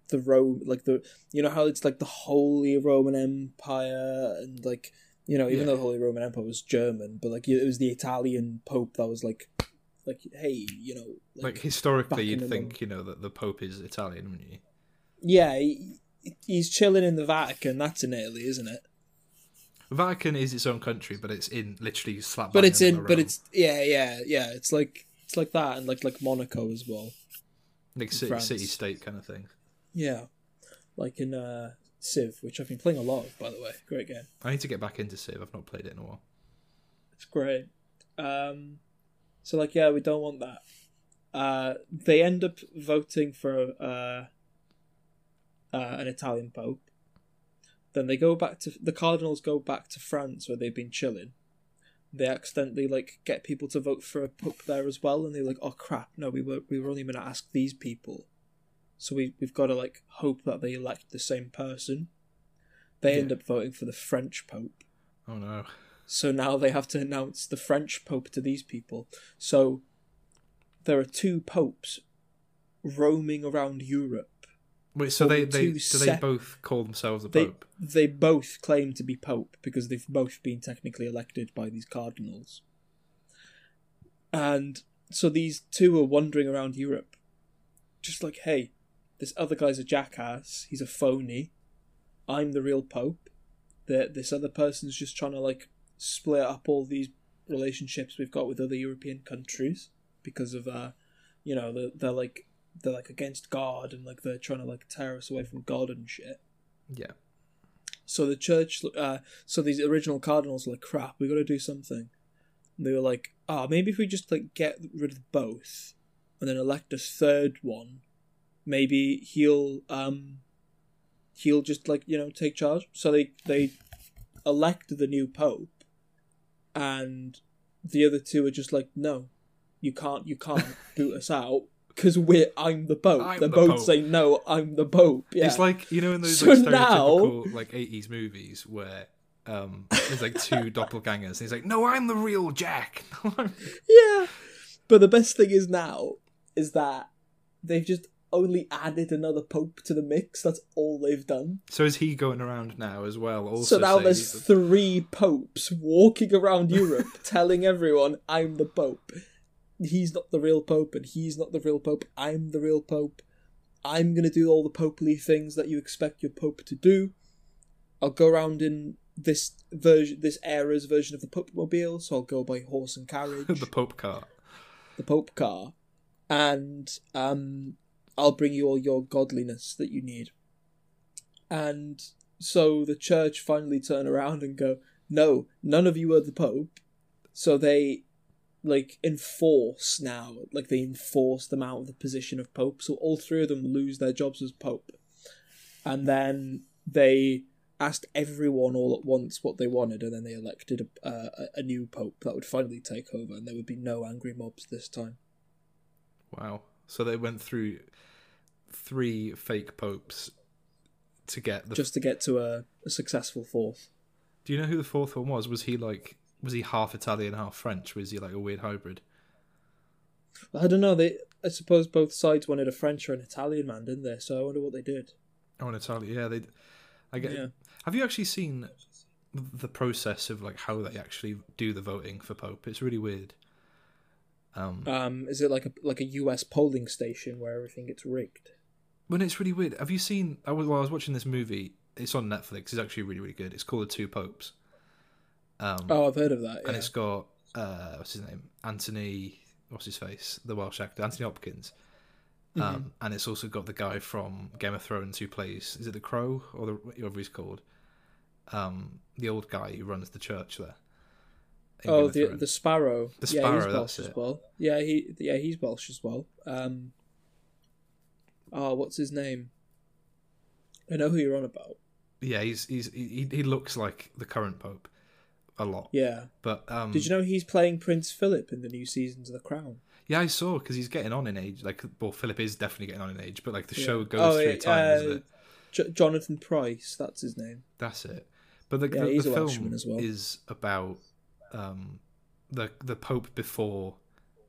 the Rome, like the you know how it's like the Holy Roman Empire and like you know even Yeah. though the Holy Roman Empire was German, but like it was the Italian pope that was like, like hey, you know, Like historically, you'd the think you know that the Pope is Italian, wouldn't you? yeah, he, he's chilling in the Vatican. That's in Italy, isn't it? Vatican is its own country, but it's in literally slap. but it's in but it's yeah yeah yeah it's like it's like that and like like monaco as well like city, city state kind of thing. yeah like in uh civ which i've been playing a lot of by the way great game I need to get back into Civ. I've not played it in a while. it's great um so like yeah we don't want that uh they end up voting for uh uh an italian pope then they go back to the cardinals go back to france where they've been chilling they accidentally like get people to vote for a pope there as well and they're like oh crap no we were we were only going to ask these people so we, we've got to like hope that they elect the same person they Yeah. end up voting for the french pope Oh no! so now they have to announce the French Pope to these people. So there are two popes roaming around Europe. Wait, so they, they do they both call themselves a They pope? they both claim to be pope because they've both been technically elected by these cardinals. And so these two are wandering around Europe, just like, hey, this other guy's a jackass. He's a phony. I'm the real pope. That this other person's just trying to like split up all these relationships we've got with other European countries because of uh, you know, they're, they're like they're like against God and like they're trying to like tear us away from God and shit. Yeah. So the church, uh, so these original cardinals were like, crap, we got to do something. And they were like, oh, maybe if we just like get rid of both, and then elect a third one, maybe he'll um, he'll just like you know take charge. So they they elect the new pope, and the other two are just like, no, you can't, you can't boot us out because we're I'm the pope. I'm They're the both Pope. saying no, I'm the pope. Yeah. It's like you know in those So like, now- stereotypical like eighties movies where um there's like two doppelgangers and he's like, No, I'm the real Jack. Yeah. But the best thing is now is that they've just only added another pope to the mix. That's all they've done. so is he going around now as well? Also so now there's the- three popes walking around Europe telling everyone, I'm the pope. He's not the real pope, and he's not the real pope. I'm the real pope. I'm going to do all the popely things that you expect your pope to do. I'll go around in this version, this era's version of the Pope Mobile. So I'll go by horse and carriage, the Pope car. the Pope car, and um, I'll bring you all your godliness that you need. And so the church finally turn around and go, no, none of you are the Pope. So they like enforce now, like they enforce them out of the position of Pope. So all three of them lose their jobs as Pope. And then they asked everyone all at once what they wanted, and then they elected a, a, a new Pope that would finally take over, and there would be no angry mobs this time. Wow. So they went through three fake popes to get the. Just to get to a, a successful fourth. Do you know who the fourth one was? Was he like was he half Italian, half French? Was he like a weird hybrid? I don't know. They, I suppose, both sides wanted a French or an Italian man, didn't they? So I wonder what they did. Oh, an Italian. Yeah, they. I get. Yeah. Have you actually seen the process of like how they actually do the voting for Pope? It's really weird. Um, Um, is it like a like a U.S. polling station where everything gets rigged? when it's really weird. Have you seen? I was, well, I was watching this movie. It's on Netflix. It's actually really, really good. It's called The Two Popes. Um, Oh, I've heard of that. and it's got uh, what's his name? Anthony. What's his face? The Welsh actor Anthony Hopkins. Um, Mm-hmm. and it's also got the guy from Game of Thrones who plays. Is it the Crow or the whatever he's called? Um, the old guy who runs the church there. Oh, the the sparrow. The yeah, Sparrow, he's Welsh as well. Yeah, he yeah he's Welsh as well. Um. Oh, what's his name? I know who you're on about. yeah, he's he's he, he looks like the current pope a lot. Yeah. But um, Did you know he's playing Prince Philip in the new seasons of The Crown? Yeah, I saw because he's getting on in age. Like, well, Philip is definitely getting on in age, but like the show goes Oh, through yeah, time, uh, isn't it? J- Jonathan Pryce, that's his name. That's it. But the, Yeah, the, the film well. is about um, the the Pope before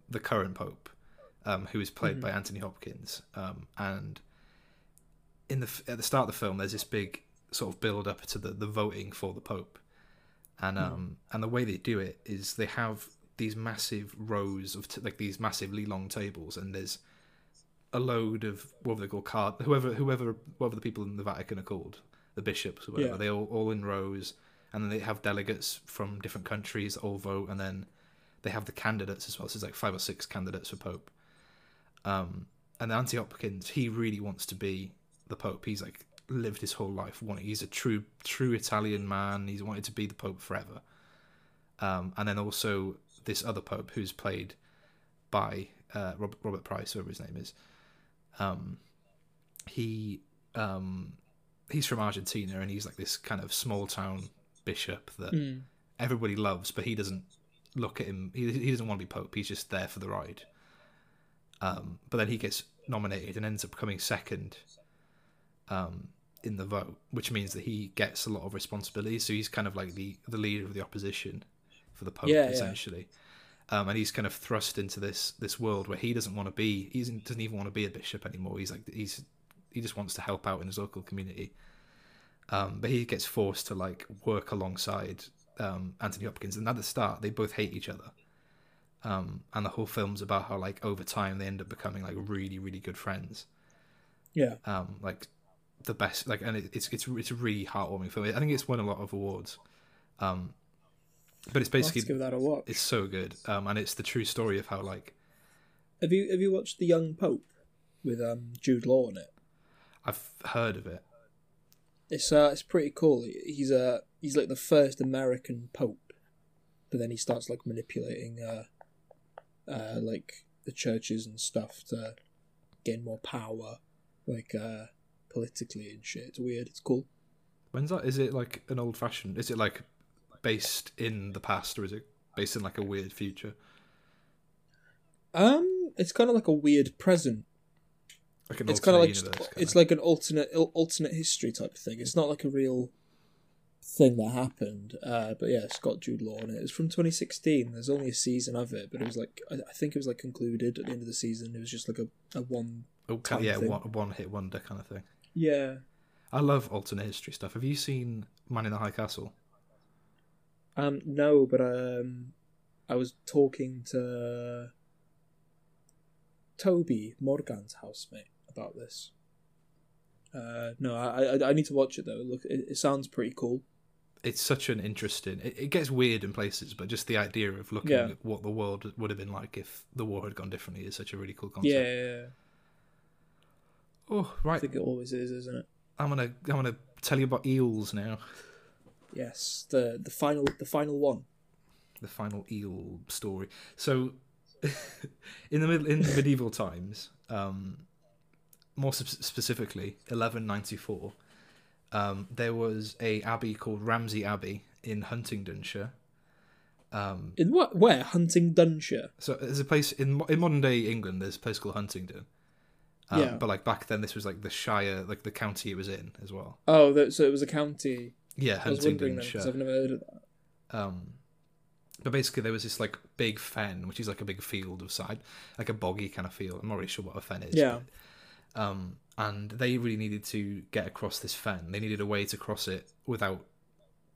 the current Pope, um, who is played Mm-hmm. by Anthony Hopkins. Um, and in the at the start of the film, there's this big sort of build up to the, the voting for the Pope, and Mm-hmm. um, and the way they do it is they have these massive rows of t- like these massively long tables, and there's a load of what they call card whoever whoever whatever the people in the Vatican are called, the bishops or whatever. Yeah. They all all in rows, and then they have delegates from different countries all vote, and then they have the candidates as well. So there's like five or six candidates for Pope. Um, and Anthony Hopkins, he really wants to be the Pope. He's like lived his whole life wanting. He's a true true Italian man. He's wanted to be the Pope forever. Um, and then also this other Pope who's played by uh, Robert, Robert Price, whoever his name is. Um, he um, he's from Argentina, and he's like this kind of small town bishop that Mm. everybody loves, but he doesn't look at him. He, he doesn't want to be pope. He's just there for the ride. Um, but then he gets nominated and ends up coming second um, in the vote, which means that he gets a lot of responsibility. So he's kind of like the the leader of the opposition for the pope, Yeah, yeah. essentially. Um, and he's kind of thrust into this this world where he doesn't want to be. He doesn't, doesn't even want to be a bishop anymore. He's like he's he just wants to help out in his local community. Um, but he gets forced to like work alongside um, Anthony Hopkins, and at the start they both hate each other. Um, and the whole film's about how like over time they end up becoming like really really good friends. Yeah. Um, like the best like, and it, it's it's it's a really heartwarming film. I think it's won a lot of awards. Um, but it's basically give that a watch. it's so good, um, and it's the true story of how like Have you have you watched The Young Pope with um, Jude Law in it? I've heard of it. It's uh, it's pretty cool. He's uh, he's like the first American pope, but then he starts like manipulating uh, uh, like the churches and stuff to gain more power, like uh, politically and shit. It's weird. It's cool. When's that? Is it like an old fashioned? Is it like based in the past, or is it based in like a weird future? Um, it's kind of like a weird present. Like an It's kind of like universe, it's kinda? like an alternate alternate history type of thing. It's not like a real thing that happened. Uh, but yeah, it's got Jude Law in it. It's from 2016. There's only a season of it, but it was like I, I think it was like concluded at the end of the season. It was just like a, a one. oh, yeah, thing. one, one hit wonder kind of thing. Yeah. I love alternate history stuff. Have you seen Man in the High Castle? Um. No, but um, I was talking to Toby Morgan's housemate about this. Uh, no, I, I I need to watch it though. Look, it, it sounds pretty cool. It's such an interesting. It, it gets weird in places, but just the idea of looking Yeah. at what the world would have been like if the war had gone differently is such a really cool Yeah, concept. yeah, yeah. Oh, right. I think it always is, isn't it? I'm gonna I'm gonna tell you about eels now. Yes, the the final the final one. the final eel story. So, in the middle in medieval times, um, more sp- specifically, 1194, um, there was a abbey called Ramsey Abbey in Huntingdonshire. Um, In what? Where? Huntingdonshire. so there's a place in in modern day England. There's a place called Huntingdon. Um, Yeah. But like back then, this was like the shire, like the county it was in as well. Oh, that, so it was a county. Yeah, I was wondering then Huntingdonshire. I've never heard of that. Um, but basically, there was this like big fen, which is like a big field of side, like a boggy kind of field. I'm not really sure what a fen is. Yeah. but, um, and they really needed to get across this fen. They needed a way to cross it without,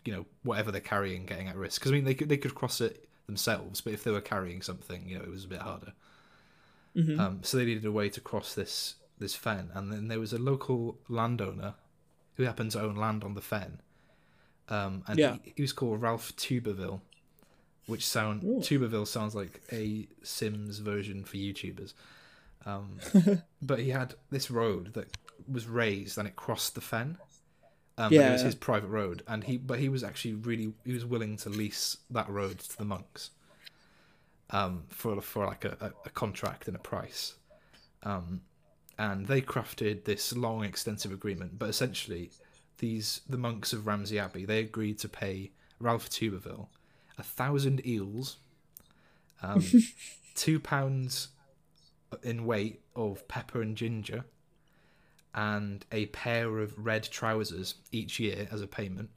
you know, whatever they're carrying getting at risk. Because I mean, they could they could cross it themselves, but if they were carrying something, you know, it was a bit harder. Mhm. Um, so they needed a way to cross this this fen, and then there was a local landowner who happened to own land on the fen, um, and Yeah. he, he was called Ralph Tuberville, which sound Ooh. Tuberville sounds like a Sims version for YouTubers. Um, but he had this road that was raised and it crossed the fen. Um, but it was his private road, and he but he was actually really he was willing to lease that road to the monks, um, for for like a, a, contract and a price, um, and they crafted this long extensive agreement. But essentially, these the monks of Ramsey Abbey they agreed to pay Ralph Tuberville a thousand eels, um, two pounds in weight of pepper and ginger, and a pair of red trousers each year as a payment.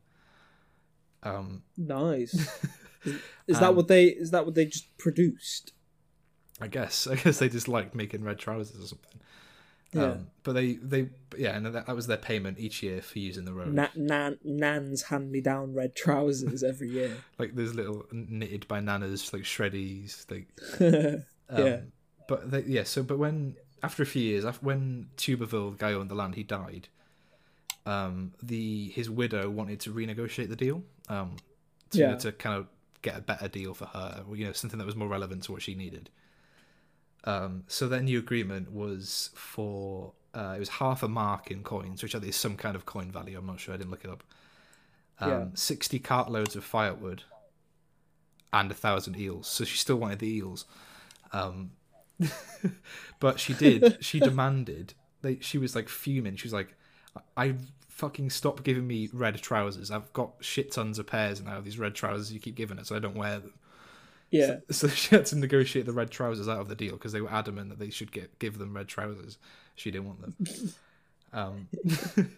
Um, Nice. is, is that Um, what they? Is that what they just produced? I guess I guess they just liked making red trousers or something. Yeah. Um, but they they yeah, and that, that was their payment each year for using the road. Na- nan, Nan's hand me down red trousers every year. Like there's little knitted by nanas, like shreddies, like um, Yeah. But they, yeah, so but when after a few years, after when Tuberville, the guy owned the land, he died. Um, the his widow wanted to renegotiate the deal. Um, to, Yeah. to kind of get a better deal for her, you know, something that was more relevant to what she needed. Um, so their new agreement was for uh, it was half a mark in coins, which I think is some kind of coin value. I'm not sure. I didn't look it up. Um, Yeah. Sixty cartloads of firewood and a thousand eels. So she still wanted the eels. Um, but she did. she demanded. They, she was like fuming. She was like, "I fucking stop giving me red trousers. I've got shit tons of pairs now. of These red trousers you keep giving us, so I don't wear them." yeah. So she had to negotiate the red trousers out of the deal because they were adamant that they should get give them red trousers. She didn't want them. um,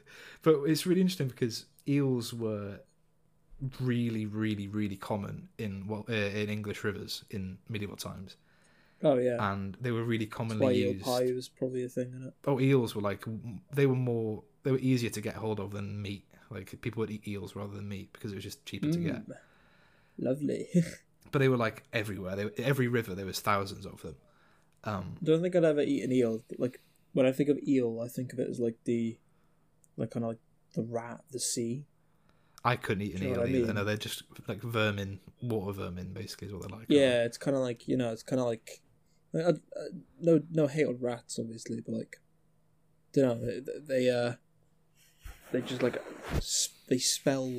but it's really interesting because eels were really, really, really common in well uh, in English rivers in medieval times, Oh yeah. and they were really That's commonly why eel pie was probably a thing, is it? Oh, eels were like they were more they were easier to get hold of than meat. Like people would eat eels rather than meat because it was just cheaper to get. Mm. Lovely. But they were like everywhere. They were, every river there was thousands of them. Um, don't think I'd ever eat an eel. Like when I think of eel, I think of it as like the, like kind of like the rat, of the sea. I couldn't eat an Do you know eel I either. mean? No, they're just like vermin, water vermin, basically is what they're like. Yeah, it's kind of like you know, it's kind of like, uh, uh, no, no hate on rats, obviously, but like, don't know, they, they uh, they just like, they spell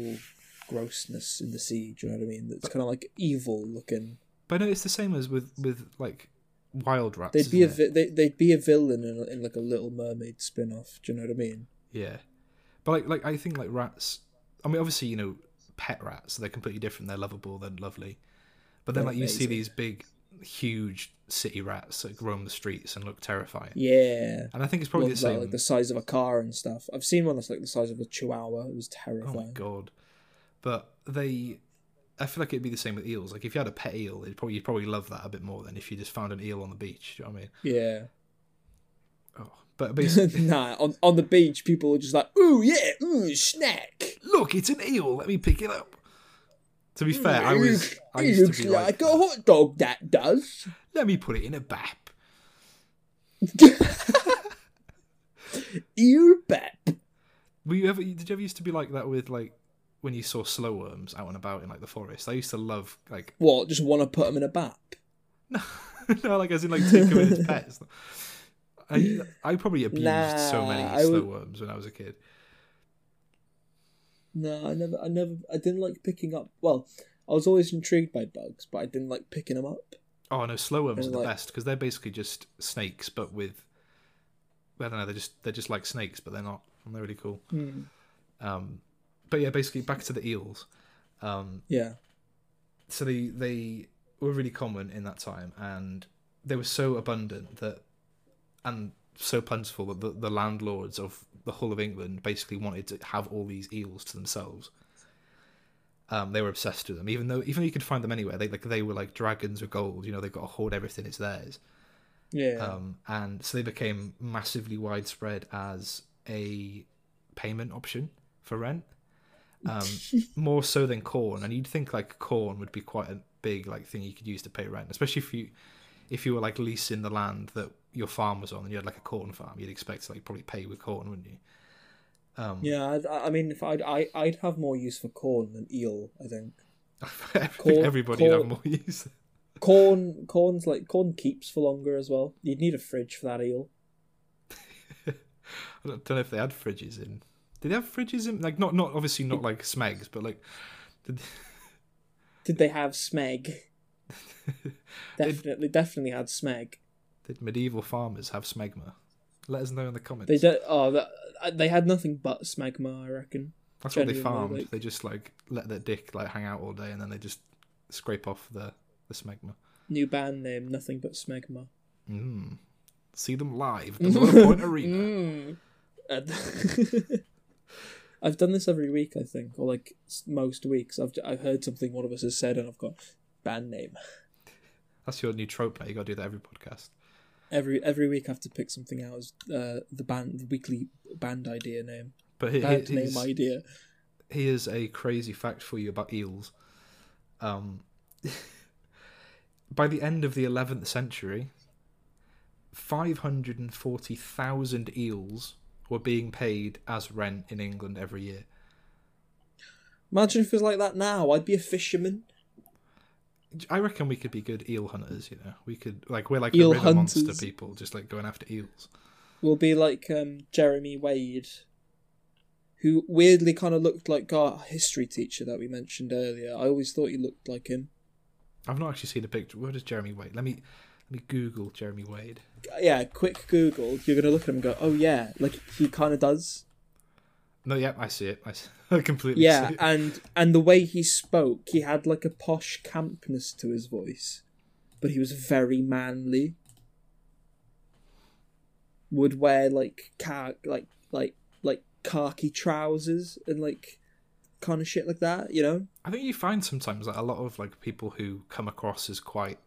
grossness in the sea. Do you know what I mean? It's kind of like evil looking. But no, it's the same as with with like wild rats. They'd be a vi- they they'd be a villain in, in like a Little Mermaid spin off. Do you know what I mean? yeah, but like like I think like rats. I mean, obviously you know pet rats, they're completely different. They're lovable, they're lovely. But then They're like you see these big, huge city rats that roam the streets and look terrifying. Yeah. And I think it's probably the that same. like the size of a car and stuff. I've seen one that's like the size of a chihuahua. It was terrifying. Oh my god! But they, I feel like it'd be the same with eels. Like if you had a pet eel, it'd probably you'd probably love that a bit more than if you just found an eel on the beach. Do you know what I mean? Yeah. Oh, but basically, nah, on on the beach, people are just like, ooh yeah, ooh snack. look, it's an eel. Let me pick it up. To be mm, fair, I was. I used looks to be like, like, a hot dog. That does. let me put it in a bap. Ew, bap. Were you ever? Did you ever used to be like that with like when you saw slow worms out and about in like the forest? I used to love like What? Just want to put them in a bap? no, no. like as in like take them in as pets. I I probably abused so many slow would- worms when I was a kid. No, I never, I never, I didn't like picking up. Well, I was always intrigued by bugs, but I didn't like picking them up. Oh no, slow worms are the like- best because they're basically just snakes, but with I don't know. They're just they're just like snakes, but they're not. And they're really cool. Hmm. Um, but yeah, basically back to the eels. Um, Yeah. so they they were really common in that time, and they were so abundant that, and so plentiful that the, the landlords of the whole of England basically wanted to have all these eels to themselves. Um, they were obsessed with them, even though even though you could find them anywhere. They like they were like dragons of gold. You know, they've got to hoard everything; it's theirs. Yeah. Um, and so they became massively widespread as a payment option for rent. Um, more so than corn, and you'd think like corn would be quite a big like thing you could use to pay rent, especially if you if you were like leasing the land that your farm was on and you had like a corn farm, you'd expect to like probably pay with corn, wouldn't you? Um, yeah. I'd, I mean, if I'd, I, I'd have more use for corn than eel. I think I Corn- everybody would have more use. corn, corn's like corn keeps for longer as well. You'd need a fridge for that eel. I don't, don't know if they had fridges in. Did they have fridges in? Like not not obviously not like Smegs, but like did, Did they have smeg? Definitely, definitely had smeg. Did medieval farmers have smegma? Let us know in the comments. They did. Oh, that, uh, they had nothing but smegma. I reckon. That's what they farmed. like- They just like let their dick like hang out all day, and then they just scrape off the the smegma. New band name, nothing but smegma. Mm. See them live at the Point Arena. Mm. I've done this every week, I think, or like most weeks. I've I've heard something one of us has said, and I've got band name. That's your new trope now. You got to do that every podcast. Every every week, I have to pick something out as uh, the band, the weekly band idea name, But he, band name idea. here's a crazy fact for you about eels. Um, by the end of the 11th century, 540,000 eels were being paid as rent in England every year. Imagine if it was like that now. I'd be a fisherman. I reckon we could be good eel hunters, you know. We could, like, we're like Eel the river monster people, just like going after eels. We'll be like um, Jeremy Wade, who weirdly kind of looked like our history teacher that we mentioned earlier. I always thought he looked like him. I've not actually seen a picture. Where does Jeremy Wade? Let me let me Google Jeremy Wade. Yeah, quick Google. You're gonna look at him and go, "Oh yeah," like he kind of does. No, yeah, I see it. I, see, I completely Yeah, see it. and and the way he spoke, he had like a posh campness to his voice, but he was very manly. Would wear like car like like like khaki trousers and like kind of shit like that, you know. I think you find sometimes that a lot of like people who come across as quite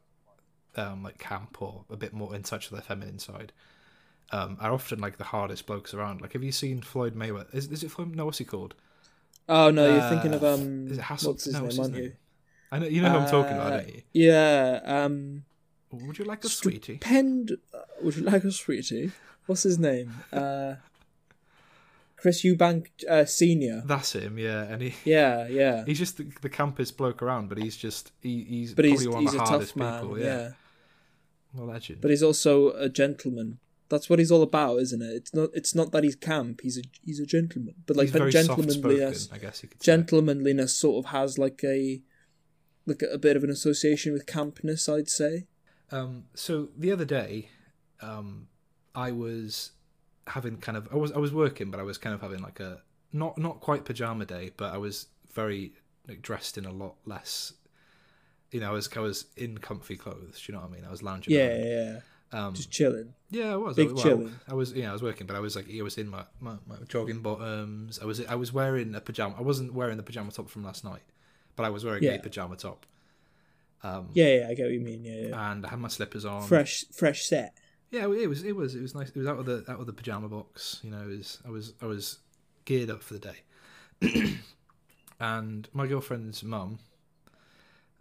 um, like camp or a bit more in touch with their feminine side um, are often like the hardest blokes around. Like, have you seen Floyd Mayweather? Is, is it Floyd? No, what's he called? Oh no, you're Uh, thinking of um, is it Hassel? what's his no, name, what's aren't his you? name? I know you know who I'm talking about, Uh, don't you? Yeah, um, Would you like a sweetie? Pend. uh, Would you like a sweetie? What's his name? Uh, Chris Eubank uh, Senior. That's him, yeah. And he Yeah, yeah. he's just the, the campest bloke around, but he's just he, he's But he's probably one he's of a the hardest tough man. people. yeah. Yeah, well, legend. but he's also a gentleman. That's what he's all about, isn't it? It's not. It's not that he's camp. He's a he's a gentleman. But like that gentlemanliness, I guess you could say. gentlemanliness sort of has like a like a, a bit of an association with campness. I'd say. Um, so the other day, um, I was having kind of I was I was working, but I was kind of having like a not not quite pajama day, but I was very like dressed in a lot less. You know, I was I was in comfy clothes. Do you know what I mean? I was lounging. Yeah, around. yeah. Um, Just chilling. yeah, I was. big I, well, chilling. I was. Yeah, I was working, but I was like, I was in my, my, my jogging bottoms. I was I was wearing a pajama. I wasn't wearing the pajama top from last night, but I was wearing Yeah. a pajama top. Um, Yeah, yeah. I get what you mean. Yeah, yeah. and I had my slippers on. Fresh, fresh set. Yeah, it was it was it was nice. It was out of the out of the pajama box. You know, was I was I was geared up for the day. and my girlfriend's mum,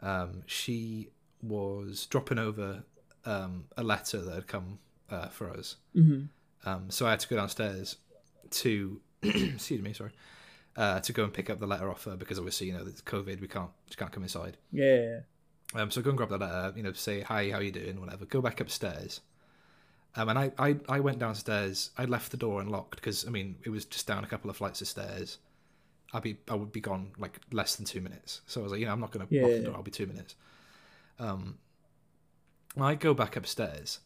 um, she was dropping over um, a letter that had come uh, for us. hmm Um, so I had to go downstairs to excuse me, sorry, uh, to go and pick up the letter off her because obviously you know it's COVID, we can't she can't come inside. Yeah. Um, so go and grab the letter, you know, say hi, how you doing, whatever. Go back upstairs. Um, and I, I, I went downstairs. I left the door unlocked because I mean it was just down a couple of flights of stairs. I'd be I would be gone like less than two minutes. So I was like, you know, I'm not going to Yeah, lock the door. I'll be two minutes. Um, I go back upstairs,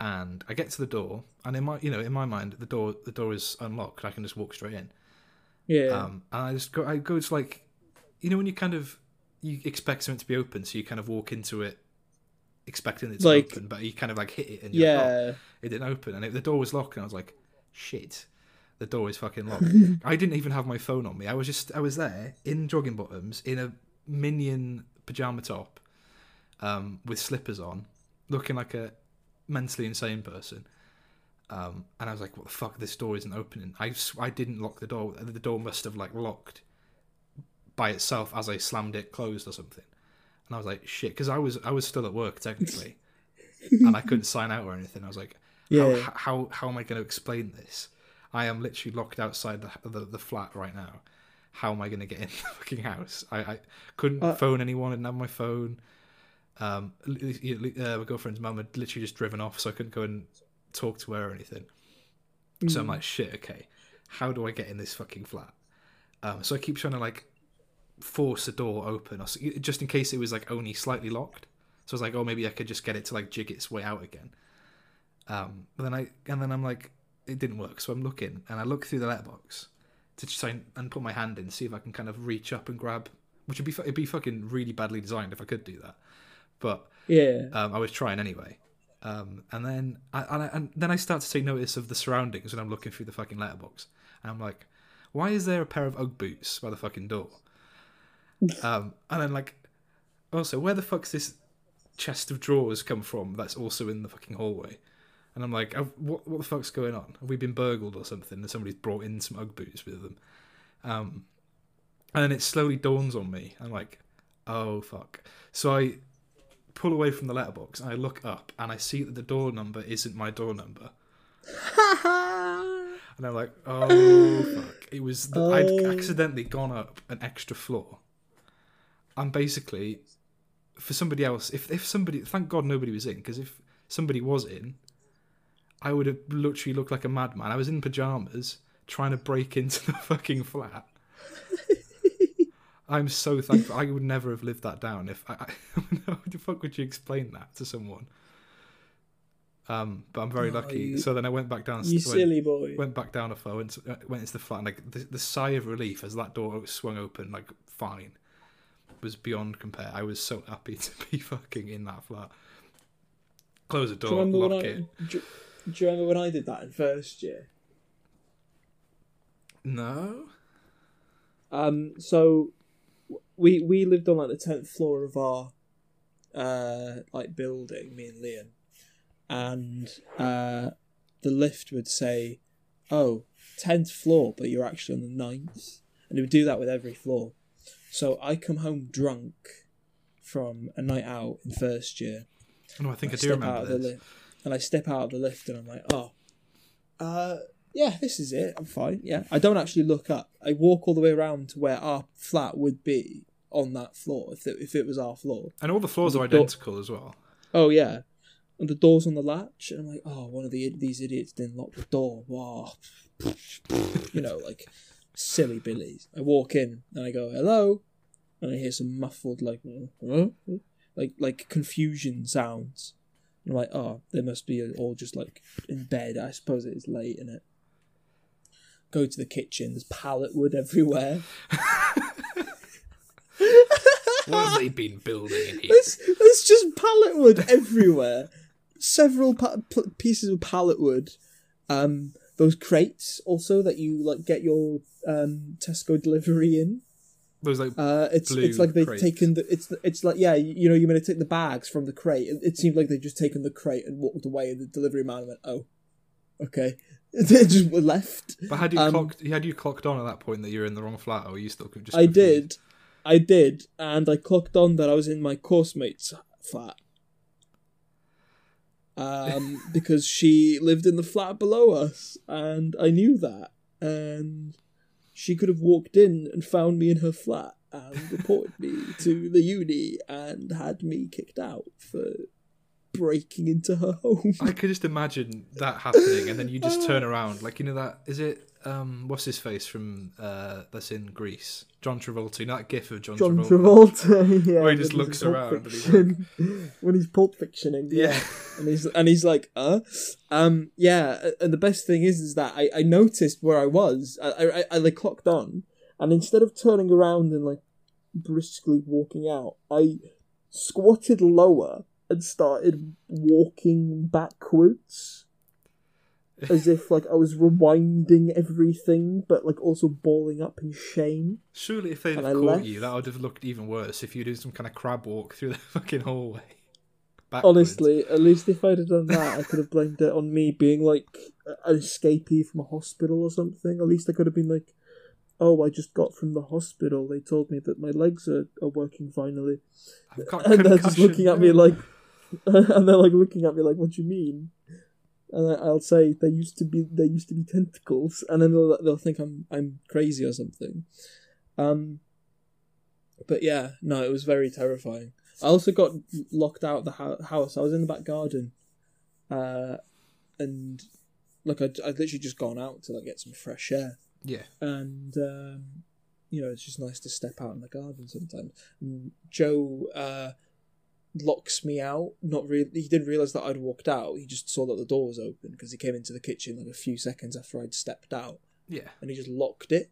and I get to the door, and in my you know in my mind the door the door is unlocked. I can just walk straight in. Yeah. Um, and I just go I go to like, you know when you kind of you expect something to be open, so you kind of walk into it expecting it to Like- open, but you kind of like hit it and you're like, oh, yeah. it didn't open, and it, the door was locked, and I was like, shit, the door is fucking locked. I didn't even have my phone on me. I was just I was there in jogging bottoms in a minion pajama top, um, with slippers on, looking like a mentally insane person. Um, and I was like, "What the fuck? This door isn't opening." I I didn't lock the door. The door must have like locked by itself as I slammed it closed or something. And I was like, "Shit," because I was I was still at work technically, and I couldn't sign out or anything. I was like, Yeah. how, how how am I going to explain this? I am literally locked outside the the, the flat right now. How am I going to get in the fucking house? I, I couldn't Uh, phone anyone. I didn't have my phone. Um, uh, my girlfriend's mum had literally just driven off, so I couldn't go and talk to her or anything. So I'm like, shit, okay, how do I get in this fucking flat? Um, so I keep trying to like force the door open, or just in case it was like only slightly locked. So I was like, oh, maybe I could just get it to like jig its way out again. Um, but then I and then I'm like, it didn't work. So I'm looking and I look through the letterbox to try and, and put my hand in, see if I can kind of reach up and grab, which would be it'd be fucking really badly designed if I could do that. But Yeah. um, I was trying anyway. Um, and then I, and, I, and then I start to take notice of the surroundings when I'm looking through the fucking letterbox. And I'm like, why is there a pair of UGG boots by the fucking door? um, and then like, also, where the fuck's this chest of drawers come from? That's also in the fucking hallway. And I'm like, what what the fuck's going on? Have we been burgled or something? And somebody's brought in some UGG boots with them. Um, and then it slowly dawns on me. I'm like, oh fuck. So I pull away from the letterbox and I look up and I see that the door number isn't my door number. And I'm like, oh fuck! It was the, I'd Oh. accidentally gone up an extra floor. And basically, for somebody else, if if somebody, thank God nobody was in, because if somebody was in, I would have literally looked like a madman. I was in pajamas trying to break into the fucking flat. I'm so thankful. I would never have lived that down if I. I how the fuck would you explain that to someone? Um, but I'm very Oh, lucky. you- so then I went back down. You went- silly boy. went back down a floor and uh, went into the flat. And like the, the sigh of relief as that door swung open, like fine, was beyond compare. I was so happy to be fucking in that flat. Close the door, lock I? it. Do, do you remember when I did that in first year? No, Um, so we we lived on like the tenth floor of our uh like building, me and Leon, and uh, the lift would say, "Oh, 10th floor," but you're actually on the ninth, and it would do that with every floor. So I come home drunk from a night out in first year. no, I think I, do remember this. lift, and I step out of the lift, and I'm like, oh, uh, yeah, this is it. I'm fine. Yeah, I don't actually look up. I walk all the way around to where our flat would be on that floor if it, if it was our floor. And all the floors are the identical as well. Oh yeah, and the door's on the latch, and I'm like, oh, one of the these idiots didn't lock the door. Wow, you know, like silly billies. I walk in and I go, hello, and I hear some muffled like, huh? like like confusion sounds. And I'm like, oh, they must be all just like in bed. I suppose it is late, is it? Go to the kitchen. There's pallet wood everywhere. What have they been building in here? There's, there's just pallet wood everywhere. Several pa- p- pieces of pallet wood. Um, those crates also that you like get your um Tesco delivery in. Those like Uh, it's it's like they've crates. taken the it's it's like yeah you, you know you're gonna take the bags from the crate. It, it seemed like they've just taken the crate and walked away, and the delivery man went oh, okay. they just were left. But had you Um, clocked? Had you clocked on at that point that you were in the wrong flat, or were you still could just? I confused? did, I did, and I clocked on that I was in my course mate's flat. Um, because she lived in the flat below us, and I knew that. and she could have walked in and found me in her flat and reported me to the uni and had me kicked out for breaking into her home. I could just imagine that happening, and then you just turn around, like you know that is it. Um, what's his face from uh, that's in Grease? John Travolta. You know that gif of John, John Travolta. Travolta, yeah, Where he just looks around and he's Fiction. when he's pulp fictioning, yeah. Yeah. and he's and he's like, uh, um, yeah. And the best thing is, is that I, I noticed where I was. I, I I like clocked on, and instead of turning around and like briskly walking out, I squatted lower and started walking backwards. As if like I was rewinding everything, but like also balling up in shame. Surely, if they'd And have I caught left. you, that would have looked even worse. If you did some kind of crab walk through the fucking hallway. Backwards. Honestly, at least if I'd have done that, I could have blamed it on me being like an escapee from a hospital or something. At least I could have been like, "Oh, I just got from the hospital. They told me that my legs are, are working finally," and they're just looking at me like, and they're like looking at me like, "What do you mean?" And I- I'll say there used to be there used to be tentacles, and then they'll they'll think I'm I'm crazy or something. Um, but yeah, no, it was very terrifying. I also got locked out of the hou- house. I was in the back garden, uh, and look, I'd, I'd literally just gone out to like get some fresh air, Yeah. and um, you know it's just nice to step out in the garden sometimes. And Joe uh, locks me out. Not really. He didn't realize that I'd walked out. He just saw that the door was open because he came into the kitchen like a few seconds after I'd stepped out, Yeah. and he just locked it.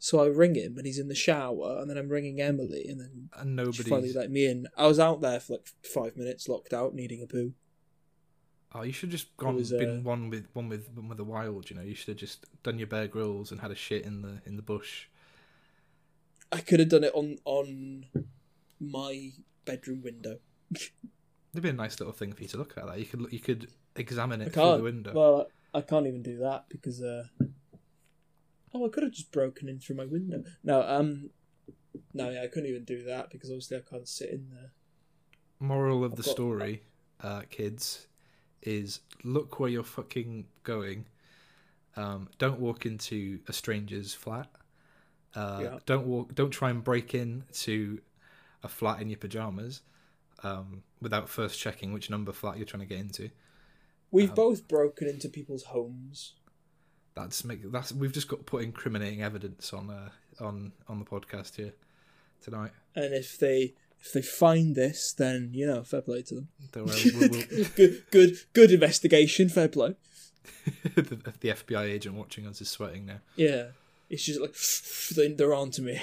So I ring him, and he's in the shower, and then I'm ringing Emily, and then And she finally nobody. let me in. I was out there for like five minutes, locked out, needing a poo. Oh, you should have just gone was, been uh, one with one with one with the wild. You know, you should have just done your Bear Grylls and had a shit in the in the bush. I could have done it on on my bedroom window. It'd be a nice little thing for you to look at. That you could look- you could examine it through the window. Well, I can't even do that because uh oh, I could have just broken in through my window. No, um, no, yeah, I couldn't even do that because obviously I can't sit in there. Moral of the I've got- story, uh, kids, is look where you're fucking going. Um, don't walk into a stranger's flat. Uh, Yeah. Don't walk. Don't try and break in to a flat in your pajamas um, without first checking which number flat you're trying to get into. We've Um, both broken into people's homes. That's make that's we've just got to put incriminating evidence on uh, on on the podcast here tonight. And if they if they find this, then you know, fair play to them. Uh, we'll, we'll, good, good, good investigation. Fair play. the, the FBI agent watching us is sweating now. Yeah, it's just like they- they're on to me.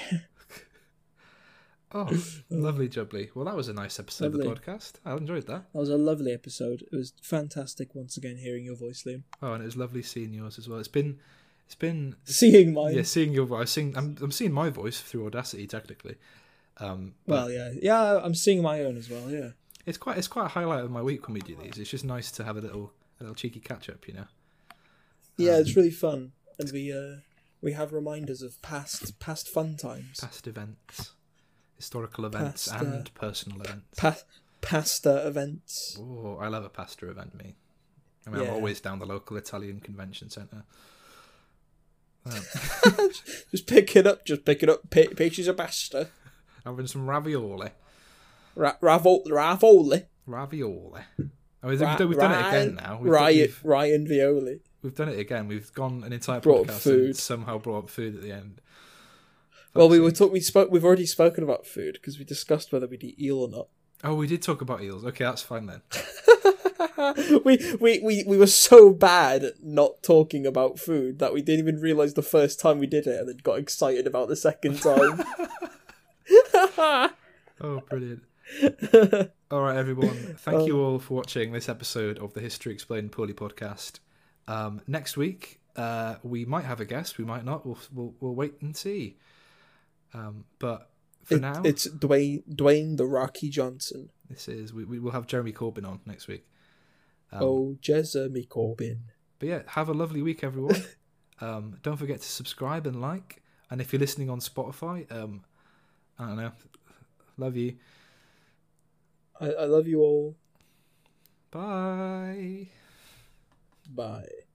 Oh, lovely jubbly. Well, that was a nice episode of the podcast. I enjoyed that. That was a lovely episode. It was fantastic once again hearing your voice, Liam. Oh, and it was lovely seeing yours as well. It's been, it's been, Seeing mine. yeah, seeing your voice. Seeing, I'm, I'm seeing my voice through Audacity technically. Um, Well, yeah, yeah. I'm seeing my own as well. Yeah. it's quite, it's quite a highlight of my week when we do these. It's just nice to have a little, a little cheeky catch up, you know. Yeah, Um, it's really fun, and we uh we have reminders of past past fun times, Past events, historical events, Past, uh, and personal events. past pasta events. Oh, I love a pasta event, me. I mean, Yeah. I'm always down the local Italian convention centre. Just pick it up, just pick it up. Pi- pieces of pasta, having some ravioli. Ra- ravol- ravioli. Ravioli. Oh, we've, Ra- done, we've done it again now. We've, Ryan, we've, Ryan Violi. we've done it again. We've gone an entire Brought podcast food. and somehow brought up food at the end. Well, we were talk- we spoke. We've already spoken about food because we discussed whether we'd eat eel or not. Oh, we did talk about eels. Okay, that's fine then. we, we, we, we were so bad at not talking about food that we didn't even realise the first time we did it and then got excited about the second time. Oh, brilliant. All right, everyone. Thank Oh. you all for watching this episode of the History Explained Poorly podcast. Um, next week, uh, we might have a guest. We might not. We'll we'll, we'll wait and see. Um, but for It- now, it's Dwayne Dwayne the Rocky Johnson. this is we, we will have Jeremy Corbyn on next week. Um, oh, Jeremy Corbyn. But yeah, have a lovely week, everyone. um, don't forget to subscribe and like. And if you're listening on Spotify, um, I don't know, love you. I, I love you all. Bye. Bye.